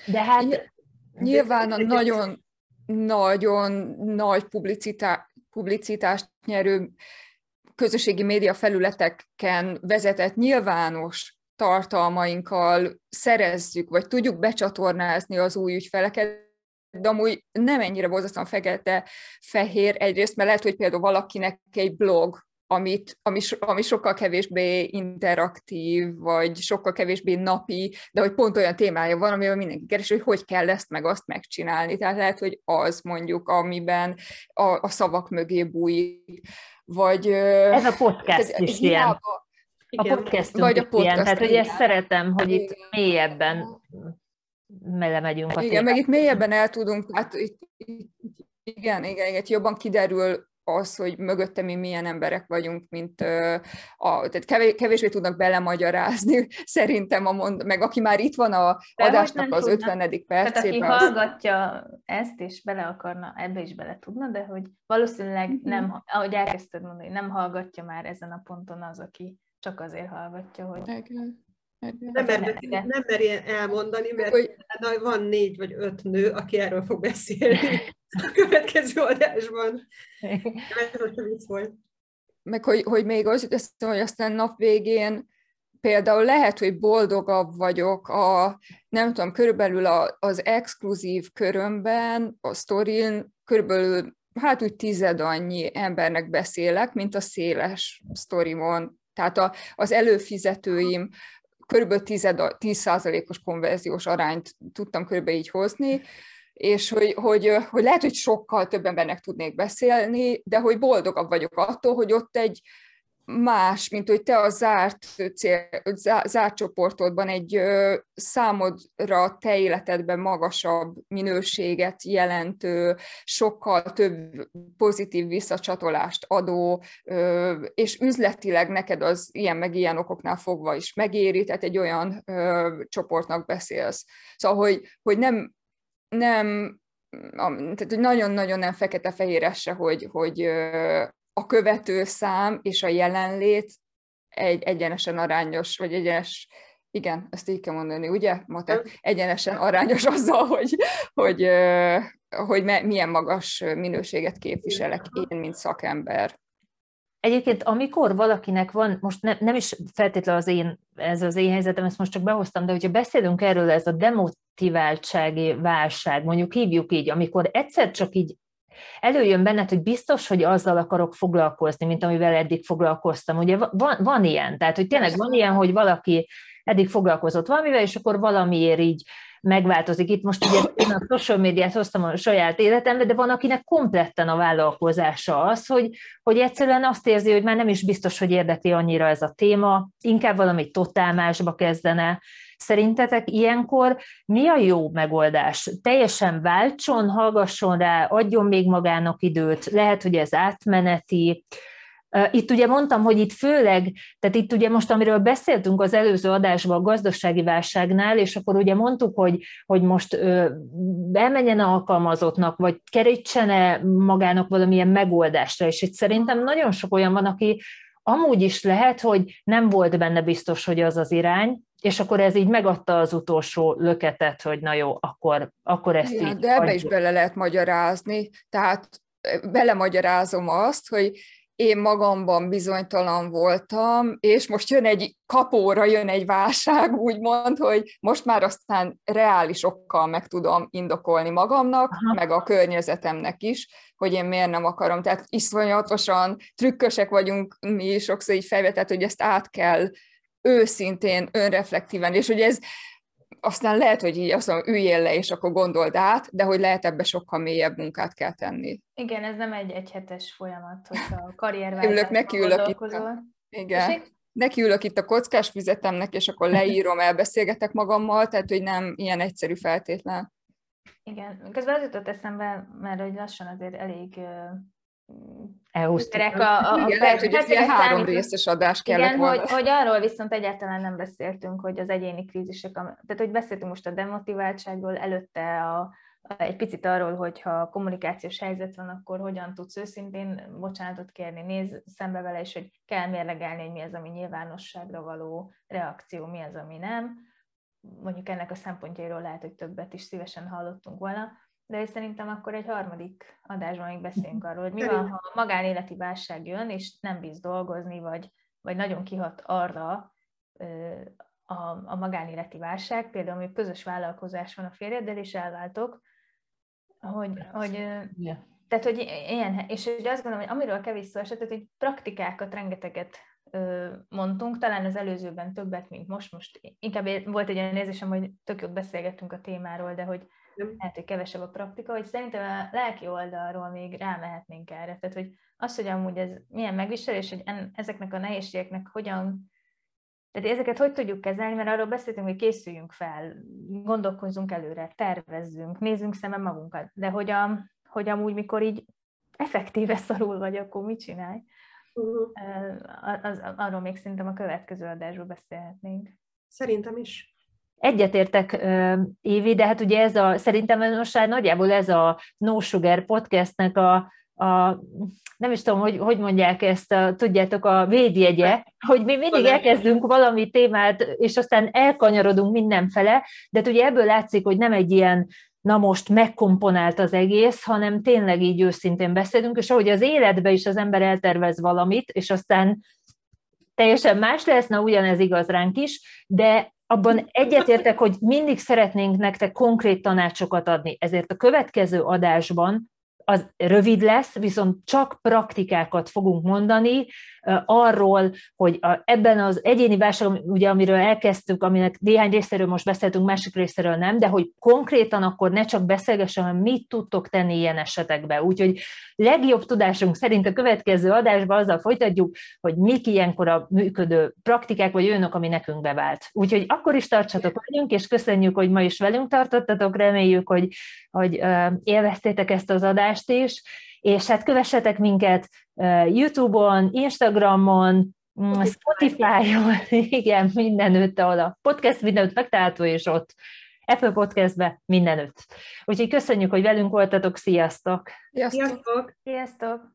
De hát... Nyilván a nagyon, nagyon nagy publicitá, publicitást nyerő közösségi média felületeken vezetett nyilvános tartalmainkkal szerezzük, vagy tudjuk becsatornázni az új ügyfeleket, de amúgy nem ennyire borzasztóan fekete-fehér egyrészt, mert lehet, hogy például valakinek egy blog, amit, ami, ami sokkal kevésbé interaktív, vagy sokkal kevésbé napi, de hogy pont olyan témája van, amivel mindenki keres, hogy hogy kell ezt meg azt megcsinálni. Tehát lehet, hogy az mondjuk, amiben a, a szavak mögé bújik. Vagy, Ez a podcast is hiába, ilyen igen. A podcastünk Vagy a podcast, ilyen, tehát hogy ezt szeretem, hogy igen. itt mélyebben melemegyünk a Igen, témát. meg itt mélyebben el tudunk, hát itt, itt, igen, igen, igen, jobban kiderül az, hogy mögötte mi milyen emberek vagyunk, mint a, tehát kevés, kevésbé tudnak belemagyarázni, szerintem, a mond, meg aki már itt van a de adásnak az tudnak. 50. percében. Tehát aki az... hallgatja ezt, és bele akarna, ebbe is bele tudna, de hogy valószínűleg mm-hmm. nem, ahogy elkezdted mondani, nem hallgatja már ezen a ponton az, aki csak azért hallgatja, hogy... Igen. Nem, mer, nem meri elmondani, mert hogy... van négy vagy öt nő, aki erről fog beszélni a következő adásban. Ez volt. Meg hogy, hogy még az jutott, hogy aztán nap végén például lehet, hogy boldogabb vagyok a, nem tudom, körülbelül a, az exkluzív körömben, a sztorin, körülbelül hát úgy tized annyi embernek beszélek, mint a széles sztorimon. Tehát a, az előfizetőim körülbelül 10%-os konverziós arányt tudtam körülbelül így hozni, és hogy, hogy, hogy lehet, hogy sokkal több embernek tudnék beszélni, de hogy boldogabb vagyok attól, hogy ott egy, más, mint hogy te a zárt, cél, zárt csoportodban egy számodra te életedben magasabb minőséget jelentő, sokkal több pozitív visszacsatolást adó, és üzletileg neked az ilyen meg ilyen okoknál fogva is megéri, tehát egy olyan csoportnak beszélsz. Szóval, hogy, hogy nem, nem tehát nagyon-nagyon nem fekete-fehéresre, hogy, hogy a követő szám és a jelenlét egy egyenesen arányos, vagy egyenes, igen, ezt így kell mondani, ugye, Mate? Egyenesen arányos azzal, hogy, hogy, hogy milyen magas minőséget képviselek én, mint szakember. Egyébként, amikor valakinek van, most ne, nem is feltétlenül az én, ez az én helyzetem, ezt most csak behoztam, de hogyha beszélünk erről, ez a demotiváltsági válság, mondjuk hívjuk így, amikor egyszer csak így előjön benned, hogy biztos, hogy azzal akarok foglalkozni, mint amivel eddig foglalkoztam. Ugye van, van ilyen, tehát hogy tényleg van ilyen, hogy valaki eddig foglalkozott valamivel, és akkor valamiért így megváltozik. Itt most ugye én a social médiát hoztam a saját életembe, de van, akinek kompletten a vállalkozása az, hogy, hogy egyszerűen azt érzi, hogy már nem is biztos, hogy érdekli annyira ez a téma, inkább valami totál másba kezdene, Szerintetek ilyenkor mi a jó megoldás? Teljesen váltson, hallgasson rá, adjon még magának időt, lehet, hogy ez átmeneti, itt ugye mondtam, hogy itt főleg, tehát itt ugye most, amiről beszéltünk az előző adásban a gazdasági válságnál, és akkor ugye mondtuk, hogy, hogy most elmenjen alkalmazottnak, vagy kerítsene magának valamilyen megoldásra, és itt szerintem nagyon sok olyan van, aki amúgy is lehet, hogy nem volt benne biztos, hogy az az irány, és akkor ez így megadta az utolsó löketet, hogy na jó, akkor, akkor ezt ja, így... De ebbe is bele lehet magyarázni, tehát belemagyarázom azt, hogy én magamban bizonytalan voltam, és most jön egy kapóra, jön egy válság, úgymond, hogy most már aztán reális okkal meg tudom indokolni magamnak, Aha. meg a környezetemnek is, hogy én miért nem akarom. Tehát iszonyatosan trükkösek vagyunk mi sokszor így fejve, tehát hogy ezt át kell őszintén, önreflektíven, és hogy ez aztán lehet, hogy így azt mondom, üljél le, és akkor gondold át, de hogy lehet ebbe sokkal mélyebb munkát kell tenni. Igen, ez nem egy egyhetes folyamat, hogyha a karrierváltásban nekiülök itt a, Igen. Nekiülök itt a kockás füzetemnek, és akkor leírom, elbeszélgetek magammal, tehát hogy nem ilyen egyszerű feltétlen. Igen, közben az jutott eszembe, mert hogy lassan azért elég elhúztuk. A, a, igen, lehet, hogy ez ilyen három részes adás kellett igen, volna. Hogy, hogy arról viszont egyáltalán nem beszéltünk, hogy az egyéni krízisek, tehát hogy beszéltünk most a demotiváltságról, előtte a, egy picit arról, hogy ha kommunikációs helyzet van, akkor hogyan tudsz őszintén bocsánatot kérni, néz szembe vele, és hogy kell mérlegelni, hogy mi az, ami nyilvánosságra való reakció, mi az, ami nem. Mondjuk ennek a szempontjairól lehet, hogy többet is szívesen hallottunk volna de szerintem akkor egy harmadik adásban még beszélünk arról, hogy mi van, ha a magánéleti válság jön, és nem bíz dolgozni, vagy, vagy nagyon kihat arra a, a magánéleti válság, például, hogy közös vállalkozás van a férjeddel, és elváltok, hogy, hogy yeah. tehát, hogy ilyen, és hogy azt gondolom, hogy amiről kevés szó esett, hogy praktikákat rengeteget mondtunk, talán az előzőben többet, mint most, most inkább volt egy olyan érzésem, hogy tök jót beszélgettünk a témáról, de hogy lehet, hogy kevesebb a praktika, hogy szerintem a lelki oldalról még rámehetnénk erre. Tehát, hogy az, hogy amúgy ez milyen megviselés, hogy en, ezeknek a nehézségeknek hogyan, tehát ezeket hogy tudjuk kezelni, mert arról beszéltünk, hogy készüljünk fel, gondolkozzunk előre, tervezzünk, nézzünk szemben magunkat, de hogy, a, hogy amúgy, mikor így effektíve szarul vagy, akkor mit csinálj? Uh-huh. Az, arról még szerintem a következő adásról beszélhetnénk. Szerintem is. Egyetértek, Évi, de hát ugye ez a, szerintem most már nagyjából ez a No Sugar podcastnek a, a, nem is tudom, hogy, hogy mondják ezt, a, tudjátok, a védjegye, hogy mi mindig elkezdünk valami témát, és aztán elkanyarodunk mindenfele, de ugye ebből látszik, hogy nem egy ilyen na most megkomponált az egész, hanem tényleg így őszintén beszélünk, és ahogy az életbe is az ember eltervez valamit, és aztán teljesen más lesz, na ugyanez igaz ránk is, de abban egyetértek, hogy mindig szeretnénk nektek konkrét tanácsokat adni, ezért a következő adásban az rövid lesz, viszont csak praktikákat fogunk mondani arról, hogy a, ebben az egyéni válság, ugye, amiről elkezdtük, aminek néhány részéről most beszéltünk, másik részéről nem, de hogy konkrétan akkor ne csak beszélgessen, hanem mit tudtok tenni ilyen esetekben. Úgyhogy legjobb tudásunk szerint a következő adásban azzal folytatjuk, hogy mik ilyenkor a működő praktikák, vagy önök, ami nekünk bevált. Úgyhogy akkor is tartsatok velünk, és köszönjük, hogy ma is velünk tartottatok, reméljük, hogy, hogy élveztétek ezt az adást is, és hát kövessetek minket YouTube-on, Instagramon, mm, Spotify-on, igen, mindenütt, ahol a podcast mindenütt megtalálható, és ott Apple Podcastbe mindenütt. Úgyhogy köszönjük, hogy velünk voltatok, sziasztok! Sziasztok! Sziasztok! Sziasztok!